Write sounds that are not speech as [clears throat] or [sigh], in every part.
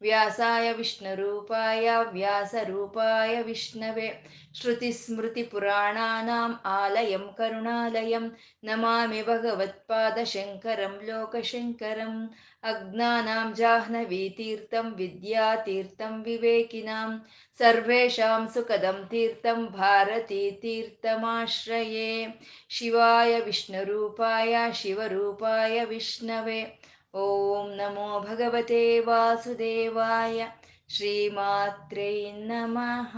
ವ್ಯಾಸಾಯ ವಿಷ್ಣುರೂಪಾಯ, ವ್ಯಾಸರೂಪಾಯ ವಿಷ್ಣವೆ. ಪುರಾಣಾನಾಂ ಆಲಯಂ ಕರುಣಾಲಯಂ. ನಮಾಮಿ ಭಗವತ್ಪಾದಶಂಕರಂ ಲೋಕಶಂಕರಂ. ಅಜ್ಞಾನಾಂ ಜಾಹ್ನವೀತೀರ್ಥಂ ವಿದ್ಯಾತೀರ್ಥಂ ವಿವೇಕಿನಾಂ. ಸರ್ವೇಷಾಂ ಸುಖದಂ ತೀರ್ಥಂ ಭಾರತೀತೀರ್ಥಮಾಶ್ರಯೇ शिवाय ವಿಷ್ಣುರೂಪಾಯ ಶಿವರೂಪಾಯ ವಿಷ್ಣವೆ. ಓಂ ನಮೋ ಭಗವತೆ ವಾಸುದೇವಾಯ ಶ್ರೀಮಾತ್ರೇ ನಮಃ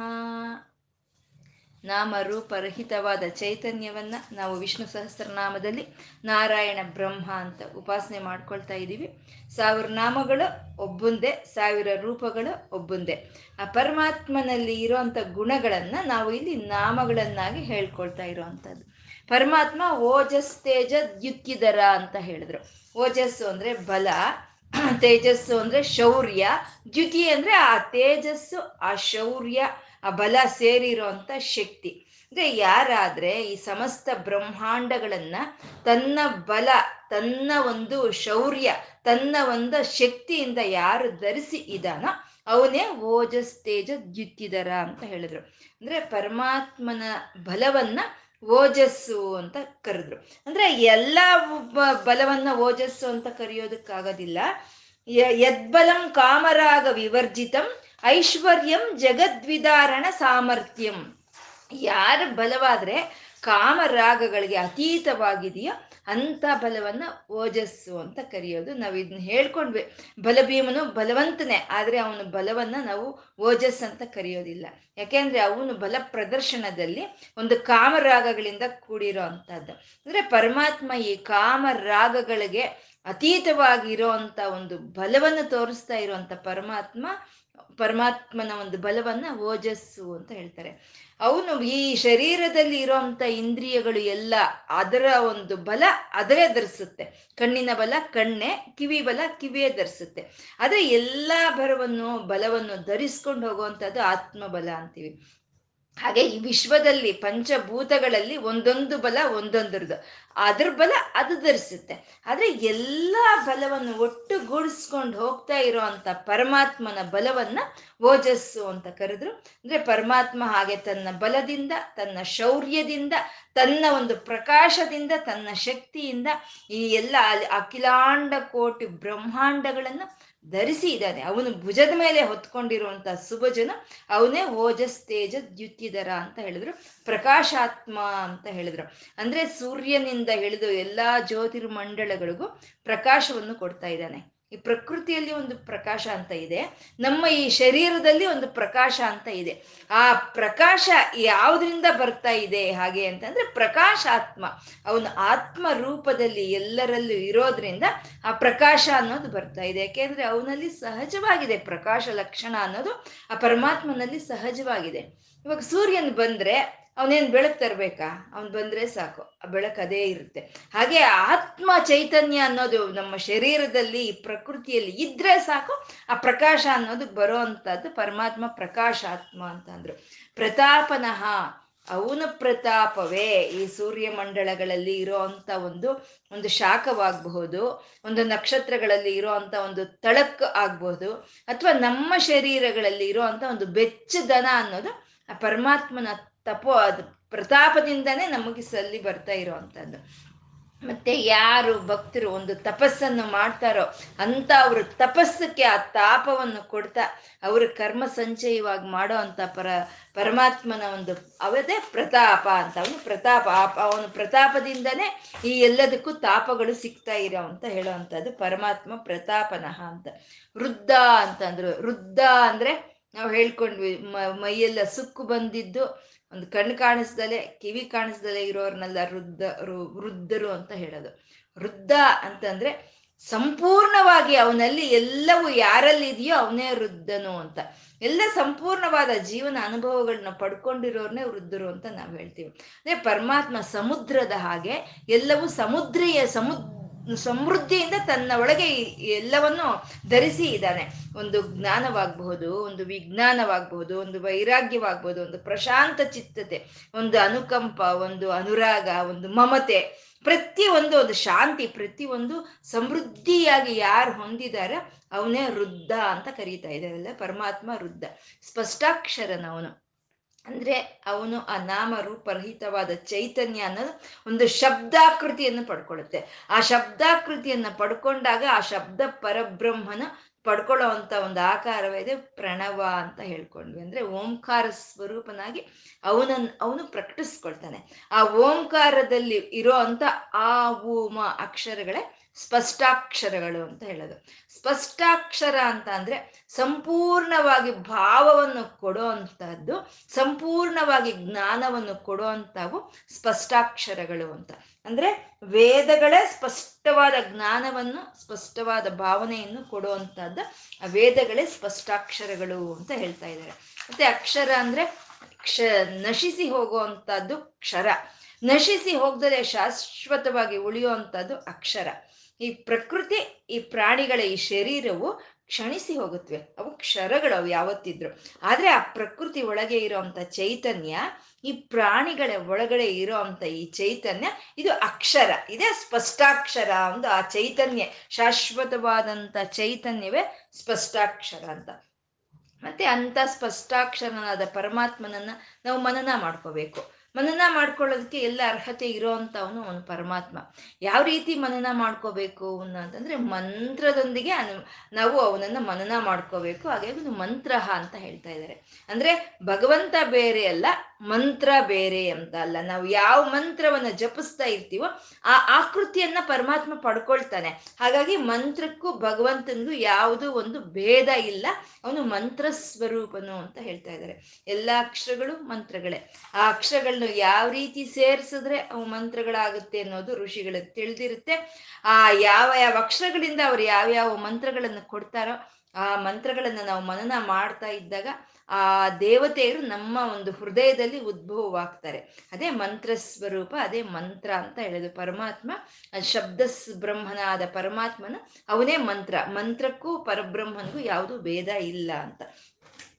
ನಾಮರೂಪರಹಿತವಾದ ಚೈತನ್ಯವನ್ನ ನಾವು ವಿಷ್ಣು ಸಹಸ್ರನಾಮದಲ್ಲಿ ನಾರಾಯಣ ಬ್ರಹ್ಮ ಅಂತ ಉಪಾಸನೆ ಮಾಡ್ಕೊಳ್ತಾ ಇದ್ದೀವಿ. ಸಾವಿರ ನಾಮಗಳು ಒಬ್ಬುಂದೇ, ಸಾವಿರ ರೂಪಗಳು ಒಬ್ಬುಂದೇ. ಆ ಪರಮಾತ್ಮನಲ್ಲಿ ಇರೋವಂಥ ಗುಣಗಳನ್ನ ನಾವು ಇಲ್ಲಿ ನಾಮಗಳನ್ನಾಗಿ ಹೇಳ್ಕೊಳ್ತಾ ಇರೋವಂಥದ್ದು. ಪರಮಾತ್ಮ ಓಜಸ್ ತೇಜ ದ್ಯುತ್ಕಿದರ ಅಂತ ಹೇಳಿದ್ರು. ಓಜಸ್ಸು ಅಂದ್ರೆ ಬಲ, [clears throat] ತೇಜಸ್ಸು ಅಂದ್ರೆ ಶೌರ್ಯ, ದ್ಯುತಿ ಅಂದ್ರೆ ಆ ತೇಜಸ್ಸು, ಆ ಶೌರ್ಯ, ಆ ಬಲ ಸೇರಿರುವಂತ ಶಕ್ತಿ. ಅಂದ್ರೆ ಯಾರಾದ್ರೆ ಈ ಸಮಸ್ತ ಬ್ರಹ್ಮಾಂಡಗಳನ್ನ ತನ್ನ ಬಲ, ತನ್ನ ಒಂದು ಶೌರ್ಯ, ತನ್ನ ಒಂದು ಶಕ್ತಿಯಿಂದ ಯಾರು ಧರಿಸಿ ಇದಾನೋ ಅವನೇ ಓಜಸ್ ತೇಜ ದ್ಯುತಿದರ ಅಂತ ಹೇಳಿದ್ರು. ಅಂದ್ರೆ ಪರಮಾತ್ಮನ ಬಲವನ್ನ ಓಜಸ್ಸು ಅಂತ ಕರೆದ್ರು. ಅಂದ್ರೆ ಎಲ್ಲ ಬಲವನ್ನ ಓಜಸ್ಸು ಅಂತ ಕರೆಯೋದಕ್ಕಾಗೋದಿಲ್ಲ. ಯದ್ಬಲಂ ಕಾಮರಾಗ ವಿವರ್ಜಿತಂ ಐಶ್ವರ್ಯಂ ಜಗದ್ವಿದಾರಣ ಸಾಮರ್ಥ್ಯಂ. ಯಾರು ಬಲವಾದ್ರೆ ಕಾಮರಾಗಗಳಿಗೆ ಅತೀತವಾಗಿದೆಯೋ ಅಂಥ ಬಲವನ್ನ ಓಜಸ್ಸು ಅಂತ ಕರೆಯೋದು ನಾವು ಇದನ್ನ ಹೇಳ್ಕೊಂಡ್ವಿ. ಬಲಭೀಮನು ಬಲವಂತನೇ, ಆದರೆ ಅವನ ಬಲವನ್ನ ನಾವು ಓಜಸ್ ಅಂತ ಕರೆಯೋದಿಲ್ಲ. ಯಾಕೆಂದ್ರೆ ಅವನು ಬಲ ಪ್ರದರ್ಶನದಲ್ಲಿ ಒಂದು ಕಾಮರಾಗಗಳಿಂದ ಕೂಡಿರೋ ಅಂತದ್ದು ಅಂದ್ರೆ ಪರಮಾತ್ಮ ಈ ಕಾಮರಾಗಗಳಿಗೆ ಅತೀತವಾಗಿರೋ ಅಂತ ಒಂದು ಬಲವನ್ನು ತೋರಿಸ್ತಾ ಇರುವಂತ ಪರಮಾತ್ಮ ಪರಮಾತ್ಮನ ಒಂದು ಬಲವನ್ನ ಓಜಸ್ಸು ಅಂತ ಹೇಳ್ತಾರೆ. ಅವನು ಈ ಶರೀರದಲ್ಲಿ ಇರುವಂತ ಇಂದ್ರಿಯಗಳು ಎಲ್ಲ ಅದರ ಒಂದು ಬಲ ಅದರೇ ಧರಿಸುತ್ತೆ ಕಣ್ಣಿನ ಬಲ, ಕಣ್ಣೆ, ಕಿವಿ ಬಲ, ಕಿವಿಯೇ ಧರಿಸುತ್ತೆ ಆದ್ರೆ ಎಲ್ಲಾ ಬಲವನ್ನು ಬಲವನ್ನು ಧರಿಸ್ಕೊಂಡು ಹೋಗುವಂಥದ್ದು ಆತ್ಮಬಲ ಅಂತೀವಿ. ಹಾಗೆ ಈ ವಿಶ್ವದಲ್ಲಿ ಪಂಚಭೂತಗಳಲ್ಲಿ ಒಂದೊಂದು ಬಲ ಒಂದೊಂದರದು ಅದ್ರ ಬಲ ಅದು ಧರಿಸುತ್ತೆ. ಆದ್ರೆ ಎಲ್ಲ ಬಲವನ್ನು ಒಟ್ಟುಗೂಡಿಸ್ಕೊಂಡು ಹೋಗ್ತಾ ಇರೋ ಅಂತ ಪರಮಾತ್ಮನ ಬಲವನ್ನ ಓಜಸ್ಸು ಅಂತ ಕರೆದ್ರು. ಅಂದ್ರೆ ಪರಮಾತ್ಮ ಹಾಗೆ ತನ್ನ ಬಲದಿಂದ, ತನ್ನ ಶೌರ್ಯದಿಂದ, ತನ್ನ ಒಂದು ಪ್ರಕಾಶದಿಂದ, ತನ್ನ ಶಕ್ತಿಯಿಂದ ಈ ಎಲ್ಲ ಅಖಿಲಾಂಡ ಕೋಟಿ ಬ್ರಹ್ಮಾಂಡಗಳನ್ನು ಧರಿಸಿ ಇದ್ದಾನೆ. ಅವನು ಭುಜದ ಮೇಲೆ ಹೊತ್ಕೊಂಡಿರುವಂತ ಸುಭಜನ ಅವನೇ ಓಜಸ್ ತೇಜ ದ್ಯುತಿದರ ಅಂತ ಹೇಳಿದ್ರು. ಪ್ರಕಾಶಾತ್ಮ ಅಂತ ಹೇಳಿದ್ರು. ಅಂದ್ರೆ ಸೂರ್ಯನಿಂದ ಹಿಡಿದು ಎಲ್ಲಾ ಜ್ಯೋತಿರ್ಮಂಡಳಗಳಿಗೂ ಪ್ರಕಾಶವನ್ನು ಕೊಡ್ತಾ ಇದ್ದಾನೆ. ಈ ಪ್ರಕೃತಿಯಲ್ಲಿ ಒಂದು ಪ್ರಕಾಶ ಅಂತ ಇದೆ. ನಮ್ಮ ಈ ಶರೀರದಲ್ಲಿ ಒಂದು ಪ್ರಕಾಶ ಅಂತ ಇದೆ. ಆ ಪ್ರಕಾಶ ಯಾವುದರಿಂದ ಬರ್ತಾ ಇದೆ? ಹಾಗೆ ಅಂತಂದ್ರೆ ಪ್ರಕಾಶಾತ್ಮ. ಅವನು ಆತ್ಮ ರೂಪದಲ್ಲಿ ಎಲ್ಲರಲ್ಲೂ ಇರೋದ್ರಿಂದ ಆ ಪ್ರಕಾಶ ಅನ್ನೋದು ಬರ್ತಾ ಇದೆ. ಯಾಕೆಂದ್ರೆ ಅವನಲ್ಲಿ ಸಹಜವಾಗಿದೆ. ಪ್ರಕಾಶ ಲಕ್ಷಣ ಅನ್ನೋದು ಆ ಪರಮಾತ್ಮನಲ್ಲಿ ಸಹಜವಾಗಿದೆ. ಇವಾಗ ಸೂರ್ಯನ್ ಬಂದ್ರೆ ಅವನೇನ್ ಬೆಳಕು ತರ್ಬೇಕಾ? ಅವನ್ ಬಂದ್ರೆ ಸಾಕು. ಆ ಬೆಳಕು ಅದೇ ಇರುತ್ತೆ. ಹಾಗೆ ಆತ್ಮ ಚೈತನ್ಯ ಅನ್ನೋದು ನಮ್ಮ ಶರೀರದಲ್ಲಿ ಪ್ರಕೃತಿಯಲ್ಲಿ ಇದ್ರೆ ಸಾಕು, ಆ ಪ್ರಕಾಶ ಅನ್ನೋದು ಬರೋ ಪರಮಾತ್ಮ ಪ್ರಕಾಶಾತ್ಮ ಅಂತಂದ್ರು ಪ್ರತಾಪನಃ, ಅವನ ಪ್ರತಾಪವೇ ಈ ಸೂರ್ಯ ಮಂಡಳಗಳಲ್ಲಿ ಇರೋ ಅಂತ ಒಂದು ಒಂದು ಶಾಖವಾಗಬಹುದು, ಒಂದು ನಕ್ಷತ್ರಗಳಲ್ಲಿ ಇರೋ ಅಂತ ಒಂದು ತಳಕ್ ಆಗ್ಬಹುದು, ಅಥವಾ ನಮ್ಮ ಶರೀರಗಳಲ್ಲಿ ಇರೋ ಅಂತ ಒಂದು ಬೆಚ್ಚದನ ಅನ್ನೋದು ಆ ಪರಮಾತ್ಮನ ತಪೋ ಅದು ಪ್ರತಾಪದಿಂದನೇ ನಮಗೆ ಸಲ್ಲಿ ಬರ್ತಾ ಇರೋವಂಥದ್ದು. ಮತ್ತೆ ಯಾರು ಭಕ್ತರು ಒಂದು ತಪಸ್ಸನ್ನು ಮಾಡ್ತಾರೋ ಅಂತ ಅವರು ತಪಸ್ಸಕ್ಕೆ ಆ ತಾಪವನ್ನು ಕೊಡ್ತಾ ಅವರು ಕರ್ಮ ಸಂಚಯವಾಗಿ ಮಾಡೋ ಅಂತ ಪರ, ಪರಮಾತ್ಮನ ಒಂದು ಅವದೇ ಪ್ರತಾಪ ಅಂತ. ಅವನು ಪ್ರತಾಪ ಅವನು ಪ್ರತಾಪದಿಂದನೇ ಈ ಎಲ್ಲದಕ್ಕೂ ತಾಪಗಳು ಸಿಗ್ತಾ ಇರೋ ಅಂತ ಹೇಳೋ ಅಂಥದ್ದು ಪರಮಾತ್ಮ ಪ್ರತಾಪನಃ ಅಂತ. ವೃದ್ಧ ಅಂತಂದ್ರು. ವೃದ್ಧ ಅಂದ್ರೆ ನಾವು ಹೇಳ್ಕೊಂಡ್ವಿ ಮೈಯೆಲ್ಲ ಸುಕ್ಕು ಬಂದಿದ್ದು ಒಂದು ಕಣ್ಣು ಕಾಣಿಸ್ದಲೆ, ಕಿವಿ ಕಾಣಿಸ್ದಲೆ ಇರೋರ್ನೆಲ್ಲ ವೃದ್ಧ ವೃದ್ಧರು ಅಂತ ಹೇಳೋದು. ವೃದ್ಧ ಅಂತಂದ್ರೆ ಸಂಪೂರ್ಣವಾಗಿ ಅವನಲ್ಲಿ ಎಲ್ಲವೂ ಯಾರಲ್ಲಿ ಇದೆಯೋ ಅವನೇ ವೃದ್ಧನು ಅಂತ. ಎಲ್ಲ ಸಂಪೂರ್ಣವಾದ ಜೀವನ ಅನುಭವಗಳನ್ನ ಪಡ್ಕೊಂಡಿರೋರ್ನೇ ವೃದ್ಧರು ಅಂತ ನಾವು ಹೇಳ್ತೀವಿ. ಅಂದ್ರೆ ಪರಮಾತ್ಮ ಸಮುದ್ರದ ಹಾಗೆ ಎಲ್ಲವೂ ಸಮುದ್ರೀಯ ಸಮುದ್ರ ಸಮೃದ್ಧಿಯಿಂದ ತನ್ನ ಒಳಗೆ ಎಲ್ಲವನ್ನು ಧರಿಸಿ ಇದ್ದಾನೆ. ಒಂದು ಜ್ಞಾನವಾಗಬಹುದು, ಒಂದು ವಿಜ್ಞಾನವಾಗಬಹುದು, ಒಂದು ವೈರಾಗ್ಯವಾಗಬಹುದು, ಒಂದು ಪ್ರಶಾಂತ ಚಿತ್ತತೆ, ಒಂದು ಅನುಕಂಪ, ಒಂದು ಅನುರಾಗ, ಒಂದು ಮಮತೆ ಪ್ರತಿಯೊಂದು ಒಂದು ಶಾಂತಿ ಪ್ರತಿಯೊಂದು ಸಮೃದ್ಧಿಯಾಗಿ ಯಾರು ಹೊಂದಿದಾರ ಅವನೇ ವೃದ್ಧ ಅಂತ ಕರೀತಾ ಇದ್ದಾರಲ್ಲ ಪರಮಾತ್ಮ ವೃದ್ಧ, ಸ್ಪಷ್ಟಾಕ್ಷರನವನು. ಅಂದ್ರೆ ಅವನು ಆ ನಾಮ ರೂಪರಹಿತವಾದ ಚೈತನ್ಯ ಅನ್ನೋದು ಒಂದು ಶಬ್ದಾಕೃತಿಯನ್ನು ಪಡ್ಕೊಳ್ಳುತ್ತೆ. ಆ ಶಬ್ದಾಕೃತಿಯನ್ನ ಪಡ್ಕೊಂಡಾಗ ಆ ಶಬ್ದ ಪರಬ್ರಹ್ಮನ ಪಡ್ಕೊಳ್ಳೋ ಅಂತ ಒಂದು ಇದೆ, ಪ್ರಣವ ಅಂತ ಹೇಳ್ಕೊಂಡ್ವಿ. ಅಂದ್ರೆ ಓಂಕಾರ ಸ್ವರೂಪನಾಗಿ ಅವನನ್, ಅವನು ಪ್ರಕಟಿಸ್ಕೊಳ್ತಾನೆ. ಆ ಓಂಕಾರದಲ್ಲಿ ಇರೋ ಅಂತ ಆ ಓಮ ಅಕ್ಷರಗಳೇ ಸ್ಪಷ್ಟಾಕ್ಷರಗಳು ಅಂತ ಹೇಳೋದು. ಸ್ಪಷ್ಟಾಕ್ಷರ ಅಂತ ಅಂದ್ರೆ ಸಂಪೂರ್ಣವಾಗಿ ಭಾವವನ್ನು ಕೊಡೋ ಅಂತಹದ್ದು ಸಂಪೂರ್ಣವಾಗಿ ಜ್ಞಾನವನ್ನು ಕೊಡೋ ಅಂತವು ಸ್ಪಷ್ಟಾಕ್ಷರಗಳು ಅಂತ. ಅಂದ್ರೆ ವೇದಗಳೇ ಸ್ಪಷ್ಟವಾದ ಜ್ಞಾನವನ್ನು, ಸ್ಪಷ್ಟವಾದ ಭಾವನೆಯನ್ನು ಕೊಡುವಂತಹದ್ದು ಆ ವೇದಗಳೇ ಸ್ಪಷ್ಟಾಕ್ಷರಗಳು ಅಂತ ಹೇಳ್ತಾ ಇದ್ದಾರೆ. ಮತ್ತೆ ಅಕ್ಷರ ಅಂದ್ರೆ ಕ್ಷ, ನಶಿಸಿ ಹೋಗುವಂತಹದ್ದು ಕ್ಷರ. ನಶಿಸಿ ಹೋಗ್ದಲೆ ಶಾಶ್ವತವಾಗಿ ಉಳಿಯುವಂಥದ್ದು ಅಕ್ಷರ. ಈ ಪ್ರಕೃತಿ, ಈ ಪ್ರಾಣಿಗಳ ಈ ಶರೀರವು ಕ್ಷಣಿಸಿ ಹೋಗುತ್ತವೆ ಅವು ಕ್ಷರಗಳು ಅವು ಯಾವತ್ತಿದ್ರು. ಆದರೆ ಆ ಪ್ರಕೃತಿ ಒಳಗೆ ಇರೋವಂಥ ಚೈತನ್ಯ, ಈ ಪ್ರಾಣಿಗಳ ಒಳಗಡೆ ಇರೋಂಥ ಈ ಚೈತನ್ಯ, ಇದು ಅಕ್ಷರ. ಇದೇ ಸ್ಪಷ್ಟಾಕ್ಷರ ಒಂದು ಆ ಚೈತನ್ಯ ಶಾಶ್ವತವಾದಂಥ ಚೈತನ್ಯವೇ ಸ್ಪಷ್ಟಾಕ್ಷರ ಅಂತ. ಮತ್ತೆ ಅಂತ ಸ್ಪಷ್ಟಾಕ್ಷರನಾದ ಪರಮಾತ್ಮನನ್ನ ನಾವು ಮನನ ಮಾಡ್ಕೋಬೇಕು. ಮನನ ಮಾಡ್ಕೊಳ್ಳೋದಕ್ಕೆ ಎಲ್ಲ ಅರ್ಹತೆ ಇರೋ ಅಂಥವನು ಅವನು ಪರಮಾತ್ಮ. ಯಾವ ರೀತಿ ಮನನ ಮಾಡ್ಕೋಬೇಕು ಅಂತಂದ್ರೆ ಮಂತ್ರದೊಂದಿಗೆ ಅನು, ನಾವು ಅವನನ್ನ ಮನನ ಮಾಡ್ಕೋಬೇಕು. ಹಾಗೆ ಒಂದು ಮಂತ್ರ ಅಂತ ಹೇಳ್ತಾ ಇದ್ದಾರೆ. ಅಂದ್ರೆ ಭಗವಂತ ಬೇರೆ ಅಲ್ಲ ಮಂತ್ರ ಬೇರೆ ಅಂತ ಅಲ್ಲ ನಾವು ಯಾವ ಮಂತ್ರವನ್ನ ಜಪಿಸ್ತಾ ಇರ್ತೀವೋ ಆ ಆಕೃತಿಯನ್ನ ಪರಮಾತ್ಮ ಪಡ್ಕೊಳ್ತಾನೆ. ಹಾಗಾಗಿ ಮಂತ್ರಕ್ಕೂ ಭಗವಂತನಿಗೂ ಯಾವುದೂ ಒಂದು ಭೇದ ಇಲ್ಲ. ಅವನು ಮಂತ್ರ ಸ್ವರೂಪನು ಅಂತ ಹೇಳ್ತಾ ಇದ್ದಾರೆ. ಎಲ್ಲ ಅಕ್ಷರಗಳು ಮಂತ್ರಗಳೇ. ಆ ಅಕ್ಷರಗಳನ್ನ ಯಾವ ರೀತಿ ಸೇರಿಸಿದ್ರೆ ಅವು ಮಂತ್ರಗಳಾಗುತ್ತೆ ಅನ್ನೋದು ಋಷಿಗಳಿಗೆ ತಿಳಿದಿರುತ್ತೆ. ಆ ಯಾವ ಯಾವ ಅಕ್ಷರಗಳಿಂದ ಅವ್ರು ಯಾವ್ಯಾವ ಮಂತ್ರಗಳನ್ನು ಕೊಡ್ತಾರೋ ಆ ಮಂತ್ರಗಳನ್ನು ನಾವು ಮನನ ಮಾಡ್ತಾ ಇದ್ದಾಗ ಆ ದೇವತೆಯರು ನಮ್ಮ ಒಂದು ಹೃದಯದಲ್ಲಿ ಉದ್ಭವವಾಗ್ತಾರೆ. ಅದೇ ಮಂತ್ರ ಸ್ವರೂಪ, ಅದೇ ಮಂತ್ರ ಅಂತ ಹೇಳೋದು ಪರಮಾತ್ಮ. ಶಬ್ದ ಬ್ರಹ್ಮನಾದ ಪರಮಾತ್ಮನ ಅವನೇ ಮಂತ್ರ. ಮಂತ್ರಕ್ಕೂ ಪರಬ್ರಹ್ಮನಿಗೂ ಯಾವುದು ಭೇದ ಇಲ್ಲ ಅಂತ.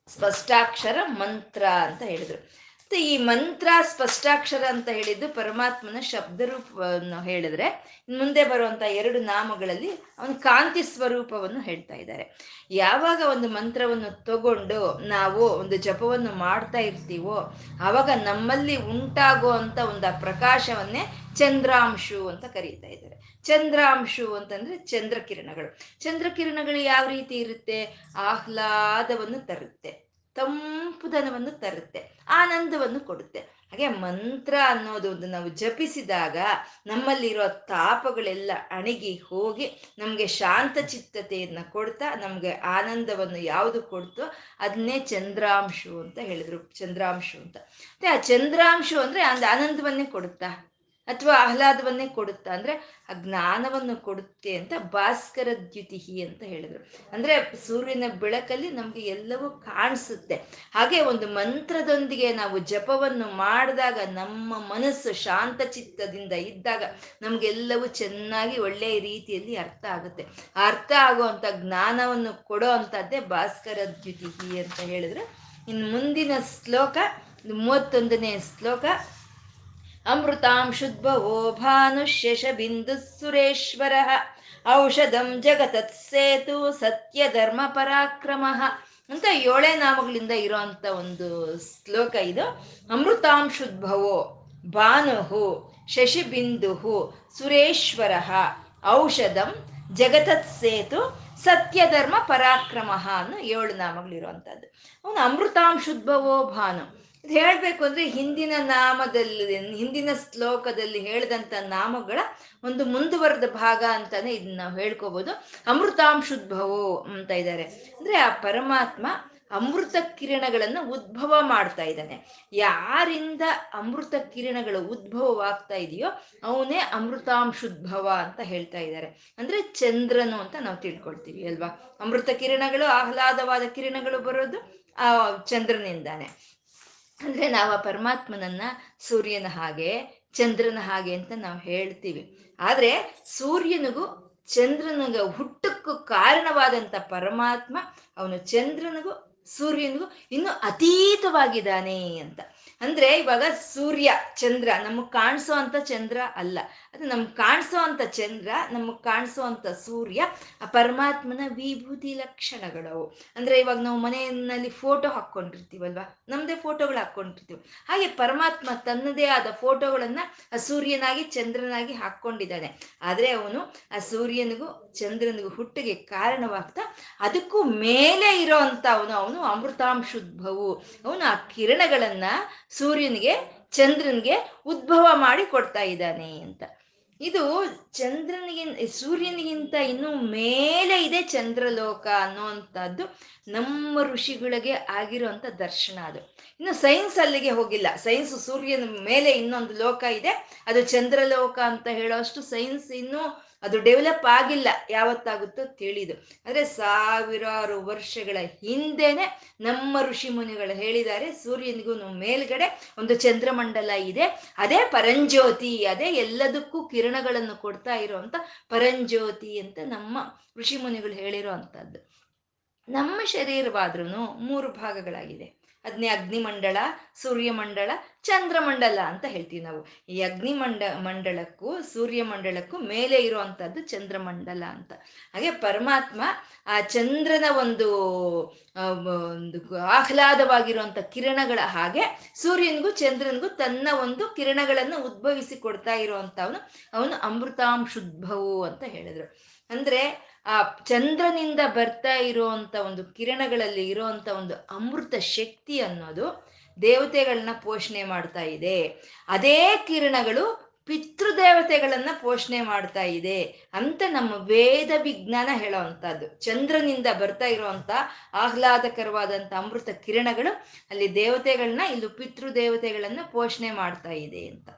ಸ್ಪಷ್ಟಾಕ್ಷರ ಮಂತ್ರ ಅಂತ ಹೇಳಿದ್ರು. ಮತ್ತೆ ಈ ಮಂತ್ರ ಸ್ಪಷ್ಟಾಕ್ಷರ ಅಂತ ಹೇಳಿದ್ದು ಪರಮಾತ್ಮನ ಶಬ್ದ ರೂಪವನ್ನು ಹೇಳಿದ್ರೆ ಮುಂದೆ ಬರುವಂತ ಎರಡು ನಾಮಗಳಲ್ಲಿ ಅವನು ಕಾಂತಿ ಸ್ವರೂಪವನ್ನು ಹೇಳ್ತಾ ಇದ್ದಾರೆ. ಯಾವಾಗ ಒಂದು ಮಂತ್ರವನ್ನು ತಗೊಂಡು ನಾವು ಒಂದು ಜಪವನ್ನು ಮಾಡ್ತಾ ಇರ್ತೀವೋ ಆವಾಗ ನಮ್ಮಲ್ಲಿ ಉಂಟಾಗುವಂತ ಒಂದು ಪ್ರಕಾಶವನ್ನೇ ಚಂದ್ರಾಂಶು ಅಂತ ಕರೀತಾ ಇದ್ದಾರೆ. ಚಂದ್ರಾಂಶು ಅಂತಂದ್ರೆ ಚಂದ್ರಕಿರಣಗಳು. ಚಂದ್ರಕಿರಣಗಳು ಯಾವ ರೀತಿ ಇರುತ್ತೆ? ಆಹ್ಲಾದವನ್ನು ತರುತ್ತೆ. ತಂಪುದನವನ್ನು ತರುತ್ತೆ, ಆನಂದವನ್ನು ಕೊಡುತ್ತೆ. ಹಾಗೆ ಮಂತ್ರ ಅನ್ನೋದು ಒಂದು ನಾವು ಜಪಿಸಿದಾಗ ನಮ್ಮಲ್ಲಿರೋ ತಾಪಗಳೆಲ್ಲ ಅಣಗಿ ಹೋಗಿ ನಮಗೆ ಶಾಂತ ಚಿತ್ತತೆಯನ್ನು ಕೊಡ್ತಾ ನಮಗೆ ಆನಂದವನ್ನು ಯಾವುದು ಕೊಡ್ತೋ ಅದನ್ನೇ ಚಂದ್ರಾಂಶು ಅಂತ ಹೇಳಿದ್ರು, ಚಂದ್ರಾಂಶು ಅಂತ. ಮತ್ತೆ ಆ ಚಂದ್ರಾಂಶು ಅಂದರೆ ಆನಂದವನ್ನೇ ಕೊಡುತ್ತಾ? ಅಥವಾ ಆಹ್ಲಾದವನ್ನೇ ಕೊಡುತ್ತಾ? ಅಂದ್ರೆ ಆ ಜ್ಞಾನವನ್ನು ಕೊಡುತ್ತೆ ಅಂತ ಭಾಸ್ಕರ ದ್ಯುತಿಹಿ ಅಂತ ಹೇಳಿದ್ರು. ಅಂದ್ರೆ ಸೂರ್ಯನ ಬೆಳಕಲ್ಲಿ ನಮ್ಗೆ ಎಲ್ಲವೂ ಕಾಣಿಸುತ್ತೆ. ಹಾಗೆ ಒಂದು ಮಂತ್ರದೊಂದಿಗೆ ನಾವು ಜಪವನ್ನು ಮಾಡಿದಾಗ, ನಮ್ಮ ಮನಸ್ಸು ಶಾಂತ ಚಿತ್ತದಿಂದ ಇದ್ದಾಗ ನಮ್ಗೆಲ್ಲವೂ ಚೆನ್ನಾಗಿ ಒಳ್ಳೆಯ ರೀತಿಯಲ್ಲಿ ಅರ್ಥ ಆಗುತ್ತೆ. ಅರ್ಥ ಆಗುವಂತ ಜ್ಞಾನವನ್ನು ಕೊಡೋ ಅಂತದ್ದೇ ಭಾಸ್ಕರ ದ್ಯುತಿಹಿ ಅಂತ ಹೇಳಿದ್ರು. ಇನ್ನು ಮುಂದಿನ ಶ್ಲೋಕ, ಮೂವತ್ತೊಂದನೇ ಶ್ಲೋಕ ಅಮೃತಾಂ ಶುದ್ಭವೋ ಭಾನುಷ್ಯಶ ಬಿಂದು ಸುರೇಶ್ವರ. ಔಷಧಂ ಜಗತತ್ ಸೇತು ಸತ್ಯ ಧರ್ಮ ಪರಾಕ್ರಮ. ಅಂತ ಏಳೇ ನಾಮಗಳಿಂದ ಇರೋಂಥ ಒಂದು ಶ್ಲೋಕ ಇದು. ಅಮೃತಾಂ ಶುದ್ಭವೋ ಭಾನು ಶಶಿಬಿಂದು ಸುರೇಶ್ವರ. ಔಷಧಂ ಜಗತತ್ ಸೇತು ಸತ್ಯಧರ್ಮ ಪರಾಕ್ರಮ ಅನ್ನೋ ಏಳು ನಾಮಗಳಿರುವಂಥದ್ದು ಅವನು ಅಮೃತಾಂ ಶುದ್ಭವೋ ಭಾನು. ಹೇಳಬೇಕು ಅಂದ್ರೆ ಹಿಂದಿನ ನಾಮದಲ್ಲಿ, ಹಿಂದಿನ ಶ್ಲೋಕದಲ್ಲಿ ಹೇಳಿದಂತ ನಾಮಗಳ ಒಂದು ಮುಂದುವರೆದ ಭಾಗ ಅಂತಾನೆ ಇದನ್ನ ನಾವು ಹೇಳ್ಕೋಬಹುದು ಅಮೃತಾಂಶುದ್ಭವೋ ಅಂತ ಇದ್ದಾರೆ ಅಂದ್ರೆ ಆ ಪರಮಾತ್ಮ ಅಮೃತ ಕಿರಣಗಳನ್ನು ಉದ್ಭವ ಮಾಡ್ತಾ ಇದ್ದಾನೆ. ಯಾರಿಂದ ಅಮೃತ ಕಿರಣಗಳು ಉದ್ಭವವಾಗ್ತಾ ಇದೆಯೋ ಅವನೇ ಅಮೃತಾಂಶುದ್ಭವ ಅಂತ ಹೇಳ್ತಾ ಇದ್ದಾರೆ. ಅಂದ್ರೆ ಚಂದ್ರನು ಅಂತ ನಾವು ತಿಳ್ಕೊಳ್ತೀವಿ ಅಲ್ವಾ? ಅಮೃತ ಕಿರಣಗಳು, ಆಹ್ಲಾದವಾದ ಕಿರಣಗಳು ಬರೋದು ಆ ಚಂದ್ರನಿಂದಾನೆ. ಅಂದ್ರೆ ನಾವು ಆ ಪರಮಾತ್ಮನನ್ನ ಸೂರ್ಯನ ಹಾಗೆ, ಚಂದ್ರನ ಹಾಗೆ ಅಂತ ನಾವು ಹೇಳ್ತೀವಿ. ಆದ್ರೆ ಸೂರ್ಯನಿಗೂ ಚಂದ್ರನಿಗ ಹುಟ್ಟಕ್ಕೂ ಕಾರಣವಾದಂಥ ಪರಮಾತ್ಮ ಅವನು ಚಂದ್ರನಿಗೂ ಸೂರ್ಯನಿಗೂ ಇನ್ನು ಅತೀತವಾಗಿದ್ದಾನೆ ಅಂತ. ಅಂದ್ರೆ ಇವಾಗ ಸೂರ್ಯ, ಚಂದ್ರ ನಮಗ್ ಕಾಣಿಸೋ ಅಂತ ಚಂದ್ರ ಅಲ್ಲ. ಅದು ನಮ್ಗೆ ಕಾಣಿಸೋ ಅಂತ ಚಂದ್ರ, ನಮಗೆ ಕಾಣಿಸೋ ಅಂತ ಸೂರ್ಯ, ಆ ಪರಮಾತ್ಮನ ವಿಭೂತಿ ಲಕ್ಷಣಗಳವು. ಅಂದ್ರೆ ಇವಾಗ ನಾವು ಮನೆಯಲ್ಲಿ ಫೋಟೋ ಹಾಕ್ಕೊಂಡಿರ್ತೀವಲ್ವಾ? ನಮ್ದೇ ಫೋಟೋಗಳು ಹಾಕ್ಕೊಂಡಿರ್ತೀವಿ. ಹಾಗೆ ಪರಮಾತ್ಮ ತನ್ನದೇ ಆದ ಫೋಟೋಗಳನ್ನ ಆ ಸೂರ್ಯನಾಗಿ, ಚಂದ್ರನಾಗಿ ಹಾಕ್ಕೊಂಡಿದ್ದಾನೆ. ಆದ್ರೆ ಅವನು ಆ ಸೂರ್ಯನಿಗೂ, ಚಂದ್ರನಿಗೂ ಹುಟ್ಟಿಗೆ ಕಾರಣವಾಗ್ತಾ ಅದಕ್ಕೂ ಮೇಲೆ ಇರೋ ಅಂತ ಅವನು ಅವನು ಅಮೃತಾಂಶುದ್ಭವು. ಅವನು ಆ ಕಿರಣಗಳನ್ನ ಸೂರ್ಯನಿಗೆ, ಚಂದ್ರನಿಗೆ ಉದ್ಭವ ಮಾಡಿ ಕೊಡ್ತಾ ಇದ್ದಾನೆ ಅಂತ. ಇದು ಚಂದ್ರನಿಗಿಂತ ಸೂರ್ಯನಿಗಿಂತ ಇನ್ನೂ ಮೇಲೆ ಇದೆ ಚಂದ್ರಲೋಕ ಅನ್ನೋವಂಥದ್ದು ನಮ್ಮ ಋಷಿಗಳಿಗೆ ಆಗಿರುವಂಥ ದರ್ಶನ ಅದು. ಇನ್ನು ಸೈನ್ಸ್ ಅಲ್ಲಿಗೆ ಹೋಗಿಲ್ಲ. ಸೈನ್ಸ್ ಸೂರ್ಯನ ಮೇಲೆ ಇನ್ನೊಂದು ಲೋಕ ಇದೆ. ಅದು ಚಂದ್ರಲೋಕ ಅಂತ ಹೇಳೋಷ್ಟು ಸೈನ್ಸ್ ಇನ್ನೂ ಅದು ಡೆವಲಪ್ ಆಗಿಲ್ಲ. ಯಾವತ್ತಾಗುತ್ತೋ ತಿಳಿದು. ಅಂದರೆ ಸಾವಿರಾರು ವರ್ಷಗಳ ಹಿಂದೆನೆ ನಮ್ಮ ಋಷಿ ಮುನಿಗಳು ಹೇಳಿದ್ದಾರೆ, ಸೂರ್ಯನಿಗೂ ಮೇಲ್ಗಡೆ ಒಂದು ಚಂದ್ರಮಂಡಲ ಇದೆ. ಅದೇ ಪರಂಜ್ಯೋತಿ, ಅದೇ ಎಲ್ಲದಕ್ಕೂ ಕಿರಣಗಳನ್ನು ಕೊಡ್ತಾ ಇರುವಂತ ಪರಂಜ್ಯೋತಿ ಅಂತ ನಮ್ಮ ಋಷಿ ಮುನಿಗಳು ಹೇಳಿರೋ ಅಂಥದ್ದು. ನಮ್ಮ ಶರೀರವಾದ್ರೂ ಮೂರು ಭಾಗಗಳಾಗಿದೆ ಅದನ್ನೇ ಅಗ್ನಿಮಂಡಳ, ಸೂರ್ಯಮಂಡಳ, ಚಂದ್ರಮಂಡಲ ಅಂತ ಹೇಳ್ತೀವಿ ನಾವು. ಈ ಅಗ್ನಿಮಂಡ ಮಂಡಳಕ್ಕೂ ಸೂರ್ಯಮಂಡಲಕ್ಕೂ ಮೇಲೆ ಇರುವಂಥದ್ದು ಚಂದ್ರಮಂಡಲ ಅಂತ. ಹಾಗೆ ಪರಮಾತ್ಮ ಆ ಚಂದ್ರನ ಒಂದು ಒಂದು ಆಹ್ಲಾದವಾಗಿರುವಂಥ ಕಿರಣಗಳ ಹಾಗೆ ಸೂರ್ಯನಿಗೂ ಚಂದ್ರನಿಗೂ ತನ್ನ ಒಂದು ಕಿರಣಗಳನ್ನು ಉದ್ಭವಿಸಿ ಕೊಡ್ತಾ ಇರುವಂತವನು ಅವನು ಅಮೃತಾಂಶುದ್ಭವು ಅಂತ ಹೇಳಿದ್ರು. ಅಂದ್ರೆ ಆ ಚಂದ್ರನಿಂದ ಬರ್ತಾ ಇರುವಂತ ಒಂದು ಕಿರಣಗಳಲ್ಲಿ ಇರುವಂತ ಒಂದು ಅಮೃತ ಶಕ್ತಿ ಅನ್ನೋದು ದೇವತೆಗಳನ್ನ ಪೋಷಣೆ ಮಾಡ್ತಾ ಇದೆ. ಅದೇ ಕಿರಣಗಳು ಪಿತೃದೇವತೆಗಳನ್ನ ಪೋಷಣೆ ಮಾಡ್ತಾ ಇದೆ ಅಂತ ನಮ್ಮ ವೇದ ವಿಜ್ಞಾನ ಹೇಳೋವಂಥದ್ದು ಚಂದ್ರನಿಂದ ಬರ್ತಾ ಇರುವಂತ ಆಹ್ಲಾದಕರವಾದಂತ ಅಮೃತ ಕಿರಣಗಳು ಅಲ್ಲಿ ದೇವತೆಗಳನ್ನ, ಇಲ್ಲಿ ಪಿತೃದೇವತೆಗಳನ್ನ ಪೋಷಣೆ ಮಾಡ್ತಾ ಇದೆ ಅಂತ.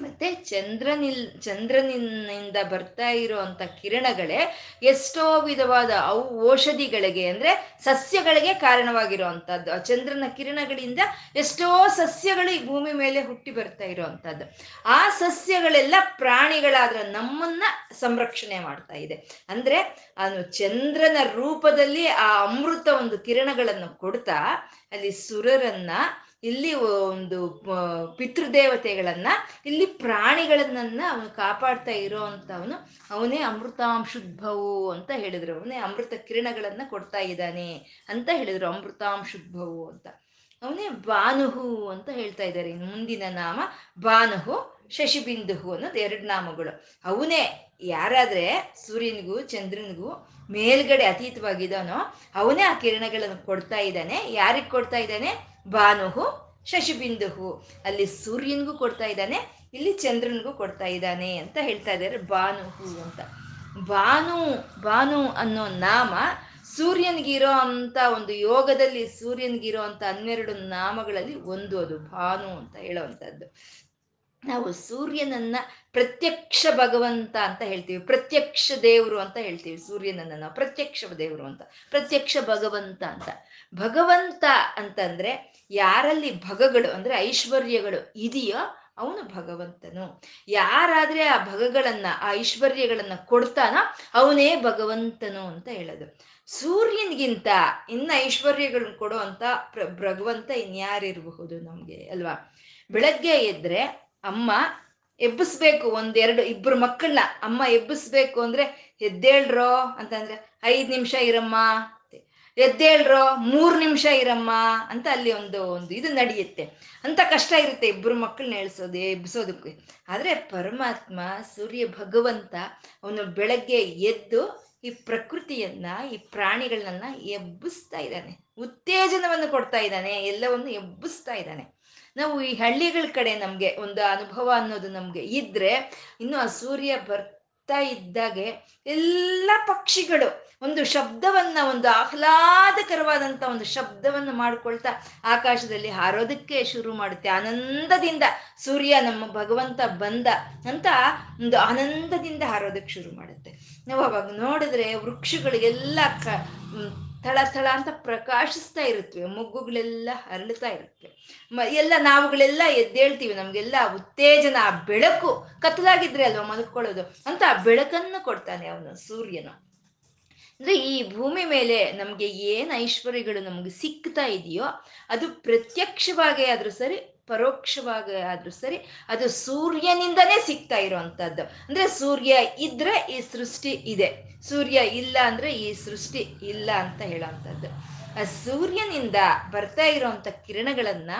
ಮತ್ತೆ ಚಂದ್ರನಿಲ್ ಚಂದ್ರನಿಂದ ಬರ್ತಾ ಇರುವಂತ ಕಿರಣಗಳೇ ಎಷ್ಟೋ ವಿಧವಾದ ಔ ಔಷಧಿಗಳಿಗೆ ಅಂದ್ರೆ ಸಸ್ಯಗಳಿಗೆ ಕಾರಣವಾಗಿರುವಂತಹದ್ದು. ಆ ಚಂದ್ರನ ಕಿರಣಗಳಿಂದ ಎಷ್ಟೋ ಸಸ್ಯಗಳು ಈ ಭೂಮಿ ಮೇಲೆ ಹುಟ್ಟಿ ಬರ್ತಾ ಇರುವಂತಹದ್ದು. ಆ ಸಸ್ಯಗಳೆಲ್ಲ ಪ್ರಾಣಿಗಳಾದ್ರ ನಮ್ಮನ್ನ ಸಂರಕ್ಷಣೆ ಮಾಡ್ತಾ ಇದೆ. ಅಂದ್ರೆ ಅದು ಚಂದ್ರನ ರೂಪದಲ್ಲಿ ಆ ಅಮೃತ ಒಂದು ಕಿರಣಗಳನ್ನು ಕೊಡ್ತಾ ಅಲ್ಲಿ ಸುರರನ್ನ ಇಲ್ಲಿ ಒಂದು ಪಿತೃದೇವತೆಗಳನ್ನ, ಇಲ್ಲಿ ಪ್ರಾಣಿಗಳನ್ನ ಅವನು ಕಾಪಾಡ್ತಾ ಇರೋ ಅವನೇ ಅಮೃತಾಂಶುದ್ಭವು ಅಂತ ಹೇಳಿದ್ರು. ಅವನೇ ಅಮೃತ ಕಿರಣಗಳನ್ನ ಕೊಡ್ತಾ ಇದ್ದಾನೆ ಅಂತ ಹೇಳಿದ್ರು, ಅಮೃತಾಂಶುದ್ಭವು ಅಂತ. ಅವನೇ ಬಾನುಹು ಅಂತ ಹೇಳ್ತಾ ಇದ್ದಾರೆ. ಮುಂದಿನ ನಾಮ ಬಾನುಹು ಶಶಿಬಿಂದುಹು ಅನ್ನೋದು ಎರಡು ನಾಮಗಳು. ಅವನೇ ಯಾರಾದ್ರೆ ಸೂರ್ಯನಿಗೂ, ಚಂದ್ರನಿಗೂ ಮೇಲ್ಗಡೆ ಅತೀತವಾಗಿದ್ದಾನೋ, ಅವನೇ ಆ ಕಿರಣಗಳನ್ನು ಕೊಡ್ತಾ ಇದ್ದಾನೆ. ಯಾರಿಗೆ ಕೊಡ್ತಾ ಇದ್ದಾನೆ? ಭಾನುಹು, ಶಶಿಬಿಂದುಹು. ಅಲ್ಲಿ ಸೂರ್ಯನಿಗೂ ಕೊಡ್ತಾ ಇದ್ದಾನೆ, ಇಲ್ಲಿ ಚಂದ್ರನಿಗೂ ಕೊಡ್ತಾ ಇದ್ದಾನೆ ಅಂತ ಹೇಳ್ತಾ ಇದ್ದಾರೆ ಭಾನುಹು ಅಂತ. ಭಾನು ಭಾನು ಅನ್ನೋ ನಾಮ ಸೂರ್ಯನಿಗಿರೋ ಅಂತ ಒಂದು ಯೋಗದಲ್ಲಿ ಸೂರ್ಯನಿಗಿರೋ ಅಂತ ಹನ್ನೆರಡು ನಾಮಗಳಲ್ಲಿ ಒಂದು ಅದು, ಭಾನು ಅಂತ ಹೇಳುವಂಥದ್ದು. ನಾವು ಸೂರ್ಯನನ್ನ ಪ್ರತ್ಯಕ್ಷ ಭಗವಂತ ಅಂತ ಹೇಳ್ತೀವಿ. ಪ್ರತ್ಯಕ್ಷ ದೇವರು ಅಂತ ಹೇಳ್ತೀವಿ ಸೂರ್ಯನನ್ನ ನಾವು. ಪ್ರತ್ಯಕ್ಷ ದೇವರು ಅಂತ. ಪ್ರತ್ಯಕ್ಷ ಭಗವಂತ ಅಂತ. ಭಗವಂತ ಅಂತಂದ್ರೆ ಯಾರಲ್ಲಿ ಭಗಗಳು ಅಂದ್ರೆ ಐಶ್ವರ್ಯಗಳು ಇದೆಯೋ ಅವನು ಭಗವಂತನು. ಯಾರಾದ್ರೆ ಆ ಭಗಗಳನ್ನ, ಆ ಐಶ್ವರ್ಯಗಳನ್ನ ಕೊಡ್ತಾನ ಅವನೇ ಭಗವಂತನು ಅಂತ ಹೇಳೋದು. ಸೂರ್ಯನಿಗಿಂತ ಇನ್ನ ಐಶ್ವರ್ಯಗಳನ್ನ ಕೊಡೋ ಅಂತ ಭಗವಂತ ಇನ್ಯಾರಿರಬಹುದು ನಮ್ಗೆ ಅಲ್ವಾ? ಬೆಳಗ್ಗೆ ಎದ್ರೆ ಅಮ್ಮ ಎಬ್ಬಿಸ್ಬೇಕು ಒಂದೆರಡು ಇಬ್ರು ಮಕ್ಕಳನ್ನ ಅಮ್ಮ ಎಬ್ಬಿಸ್ಬೇಕು ಅಂದ್ರೆ ಎದ್ದೇಳ್ರೋ ಅಂತಂದ್ರೆ ಐದ್ ನಿಮಿಷ ಇರಮ್ಮ ಎದ್ದೇಳ್ರೋ ಮೂರ್ ನಿಮಿಷ ಇರಮ್ಮ ಅಂತ ಅಲ್ಲಿ ಒಂದು ಒಂದು ಇದು ನಡೆಯುತ್ತೆ. ಅಂತ ಕಷ್ಟ ಇರುತ್ತೆ ಇಬ್ಬರು ಮಕ್ಕಳನ್ನ ಎಳ್ಸೋದು, ಎಬ್ಬಿಸೋದಕ್ಕೆ. ಆದ್ರೆ ಪರಮಾತ್ಮ, ಸೂರ್ಯ ಭಗವಂತ ಅವನು ಬೆಳಗ್ಗೆ ಎದ್ದು ಈ ಪ್ರಕೃತಿಯನ್ನ, ಈ ಪ್ರಾಣಿಗಳನ್ನ ಎಬ್ಬಿಸ್ತಾ ಇದ್ದಾನೆ. ಉತ್ತೇಜನವನ್ನು ಕೊಡ್ತಾ ಇದ್ದಾನೆ, ಎಲ್ಲವನ್ನು ಎಬ್ಬಿಸ್ತಾ ಇದ್ದಾನೆ. ನಾವು ಈ ಹಳ್ಳಿಗಳ ಕಡೆ ನಮಗೆ ಒಂದು ಅನುಭವ ಅನ್ನೋದು ನಮಗೆ ಇದ್ರೆ, ಇನ್ನು ಆ ಸೂರ್ಯ ಬರ್ತಾ ಇದ್ದಾಗೆ ಎಲ್ಲ ಪಕ್ಷಿಗಳು ಒಂದು ಶಬ್ದವನ್ನ, ಒಂದು ಆಹ್ಲಾದಕರವಾದಂಥ ಒಂದು ಶಬ್ದವನ್ನು ಮಾಡ್ಕೊಳ್ತಾ ಆಕಾಶದಲ್ಲಿ ಹಾರೋದಕ್ಕೆ ಶುರು ಮಾಡುತ್ತೆ. ಆನಂದದಿಂದ ಸೂರ್ಯ ನಮ್ಮ ಭಗವಂತ ಬಂದ ಅಂತ ಒಂದು ಆನಂದದಿಂದ ಹಾರೋದಕ್ಕೆ ಶುರು ಮಾಡುತ್ತೆ. ನಾವು ಅವಾಗ ನೋಡಿದ್ರೆ ವೃಕ್ಷಗಳಿಗೆಲ್ಲ ಕ ಥಳ ಥಳ ಅಂತ ಪ್ರಕಾಶಿಸ್ತಾ ಇರುತ್ತವೆ, ಮೊಗ್ಗುಗಳೆಲ್ಲ ಹರಳುತ್ತಾ ಇರುತ್ತೆ. ಮ, ಎಲ್ಲ ನಾವುಗಳೆಲ್ಲ ಎದ್ದೇಳ್ತೀವಿ, ನಮಗೆಲ್ಲ ಉತ್ತೇಜನ, ಆ ಬೆಳಕು ಕತ್ತಲಾಗಿದ್ರೆ ಅಲ್ವಾ ಮಲ್ಕೊಳ್ಳೋದು? ಅಂತ ಆ ಬೆಳಕನ್ನು ಕೊಡ್ತಾನೆ ಅವನು, ಸೂರ್ಯನು. ಅಂದ್ರೆ ಈ ಭೂಮಿ ಮೇಲೆ ನಮಗೆ ಏನು ಐಶ್ವರ್ಯಗಳು ನಮ್ಗೆ ಸಿಗ್ತಾ ಇದೆಯೋ, ಅದು ಪ್ರತ್ಯಕ್ಷವಾಗಿ ಆದರೂ ಸರಿ ಪರೋಕ್ಷವಾಗಿ ಆದ್ರೂ ಸರಿ, ಅದು ಸೂರ್ಯನಿಂದನೇ ಸಿಗ್ತಾ ಇರೋವಂಥದ್ದು ಅಂದ್ರೆ ಸೂರ್ಯ ಇದ್ರೆ ಈ ಸೃಷ್ಟಿ ಇದೆ. ಸೂರ್ಯ ಇಲ್ಲ ಅಂದ್ರೆ ಈ ಸೃಷ್ಟಿ ಇಲ್ಲ ಅಂತ ಹೇಳೋವಂಥದ್ದು ಆ ಸೂರ್ಯನಿಂದ ಬರ್ತಾ ಇರೋವಂಥ ಕಿರಣಗಳನ್ನ,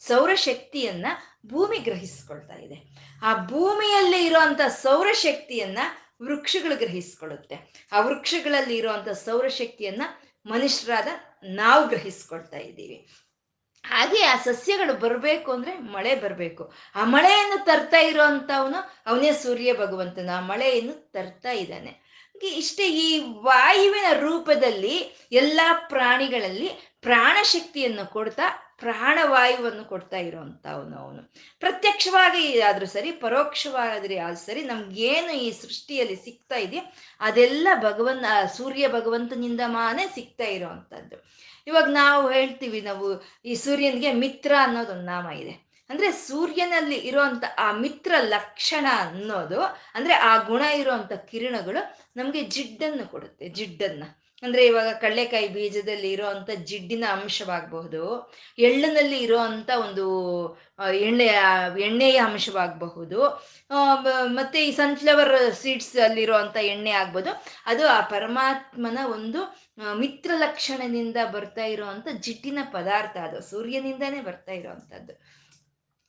ಸೌರಶಕ್ತಿಯನ್ನ ಭೂಮಿ ಗ್ರಹಿಸ್ಕೊಳ್ತಾ ಇದೆ. ಆ ಭೂಮಿಯಲ್ಲಿ ಇರುವಂತ ಸೌರಶಕ್ತಿಯನ್ನ ವೃಕ್ಷಗಳು ಗ್ರಹಿಸ್ಕೊಳ್ಳುತ್ತೆ. ಆ ವೃಕ್ಷಗಳಲ್ಲಿ ಇರುವಂತ ಸೌರಶಕ್ತಿಯನ್ನ ಮನುಷ್ಯರಾದ ನಾವು ಗ್ರಹಿಸ್ಕೊಳ್ತಾ ಇದ್ದೀವಿ. ಹಾಗೆ ಆ ಸಸ್ಯಗಳು ಬರಬೇಕು ಅಂದ್ರೆ ಮಳೆ ಬರಬೇಕು. ಆ ಮಳೆಯನ್ನು ತರ್ತಾ ಇರೋಂಥವನು ಅವನೇ ಸೂರ್ಯ ಭಗವಂತನ. ಆ ಮಳೆಯನ್ನು ತರ್ತಾ ಇದ್ದಾನೆ. ಇಷ್ಟೇ ಈ ವಾಯುವಿನ ರೂಪದಲ್ಲಿ ಎಲ್ಲ ಪ್ರಾಣಿಗಳಲ್ಲಿ ಪ್ರಾಣಶಕ್ತಿಯನ್ನು ಕೊಡ್ತಾ, ಪ್ರಾಣವಾಯುವನ್ನು ಕೊಡ್ತಾ ಇರುವಂತವನು ಅವನು. ಪ್ರತ್ಯಕ್ಷವಾಗಿ ಆದ್ರೂ ಸರಿ, ಪರೋಕ್ಷವಾದ್ರೆ ಆದ್ರೂ ಸರಿ, ನಮ್ಗೇನು ಈ ಸೃಷ್ಟಿಯಲ್ಲಿ ಸಿಗ್ತಾ ಇದೆಯೋ ಅದೆಲ್ಲ ಭಗವನ್ ಸೂರ್ಯ ಭಗವಂತನಿಂದ ಮಾನೇ ಸಿಗ್ತಾ ಇರೋವಂಥದ್ದು ಇವಾಗ ನಾವು ಹೇಳ್ತೀವಿ ನಾವು ಈ ಸೂರ್ಯನಿಗೆ ಮಿತ್ರ ಅನ್ನೋದೊಂದು ನಾಮ ಇದೆ. ಅಂದ್ರೆ ಸೂರ್ಯನಲ್ಲಿ ಇರುವಂತ ಆ ಮಿತ್ರ ಲಕ್ಷಣ ಅನ್ನೋದು, ಅಂದ್ರೆ ಆ ಗುಣ ಇರುವಂತ ಕಿರಣಗಳು ನಮ್ಗೆ ಜಿಡ್ಡನ್ನು ಕೊಡುತ್ತೆ, ಜಿಡ್ಡನ್ನ. ಅಂದ್ರೆ ಇವಾಗ ಕಡಲೆಕಾಯಿ ಬೀಜದಲ್ಲಿ ಇರುವಂತ ಜಿಡ್ಡಿನ ಅಂಶವಾಗಬಹುದು, ಎಳ್ಳಿನಲ್ಲಿ ಇರುವಂತ ಒಂದು ಎಣ್ಣೆಯ ಎಣ್ಣೆಯ ಅಂಶವಾಗಬಹುದು ಮತ್ತೆ ಈ ಸನ್ಫ್ಲವರ್ ಸೀಡ್ಸ್ ಅಲ್ಲಿರುವಂತ ಎಣ್ಣೆ ಆಗ್ಬೋದು ಅದು ಆ ಪರಮಾತ್ಮನ ಒಂದು ಮಿತ್ರ ಲಕ್ಷಣದಿಂದ ಬರ್ತಾ ಇರುವಂತ ಜಿಟ್ಟಿನ ಪದಾರ್ಥ ಅದು, ಸೂರ್ಯನಿಂದಾನೇ ಬರ್ತಾ ಇರೋವಂಥದ್ದು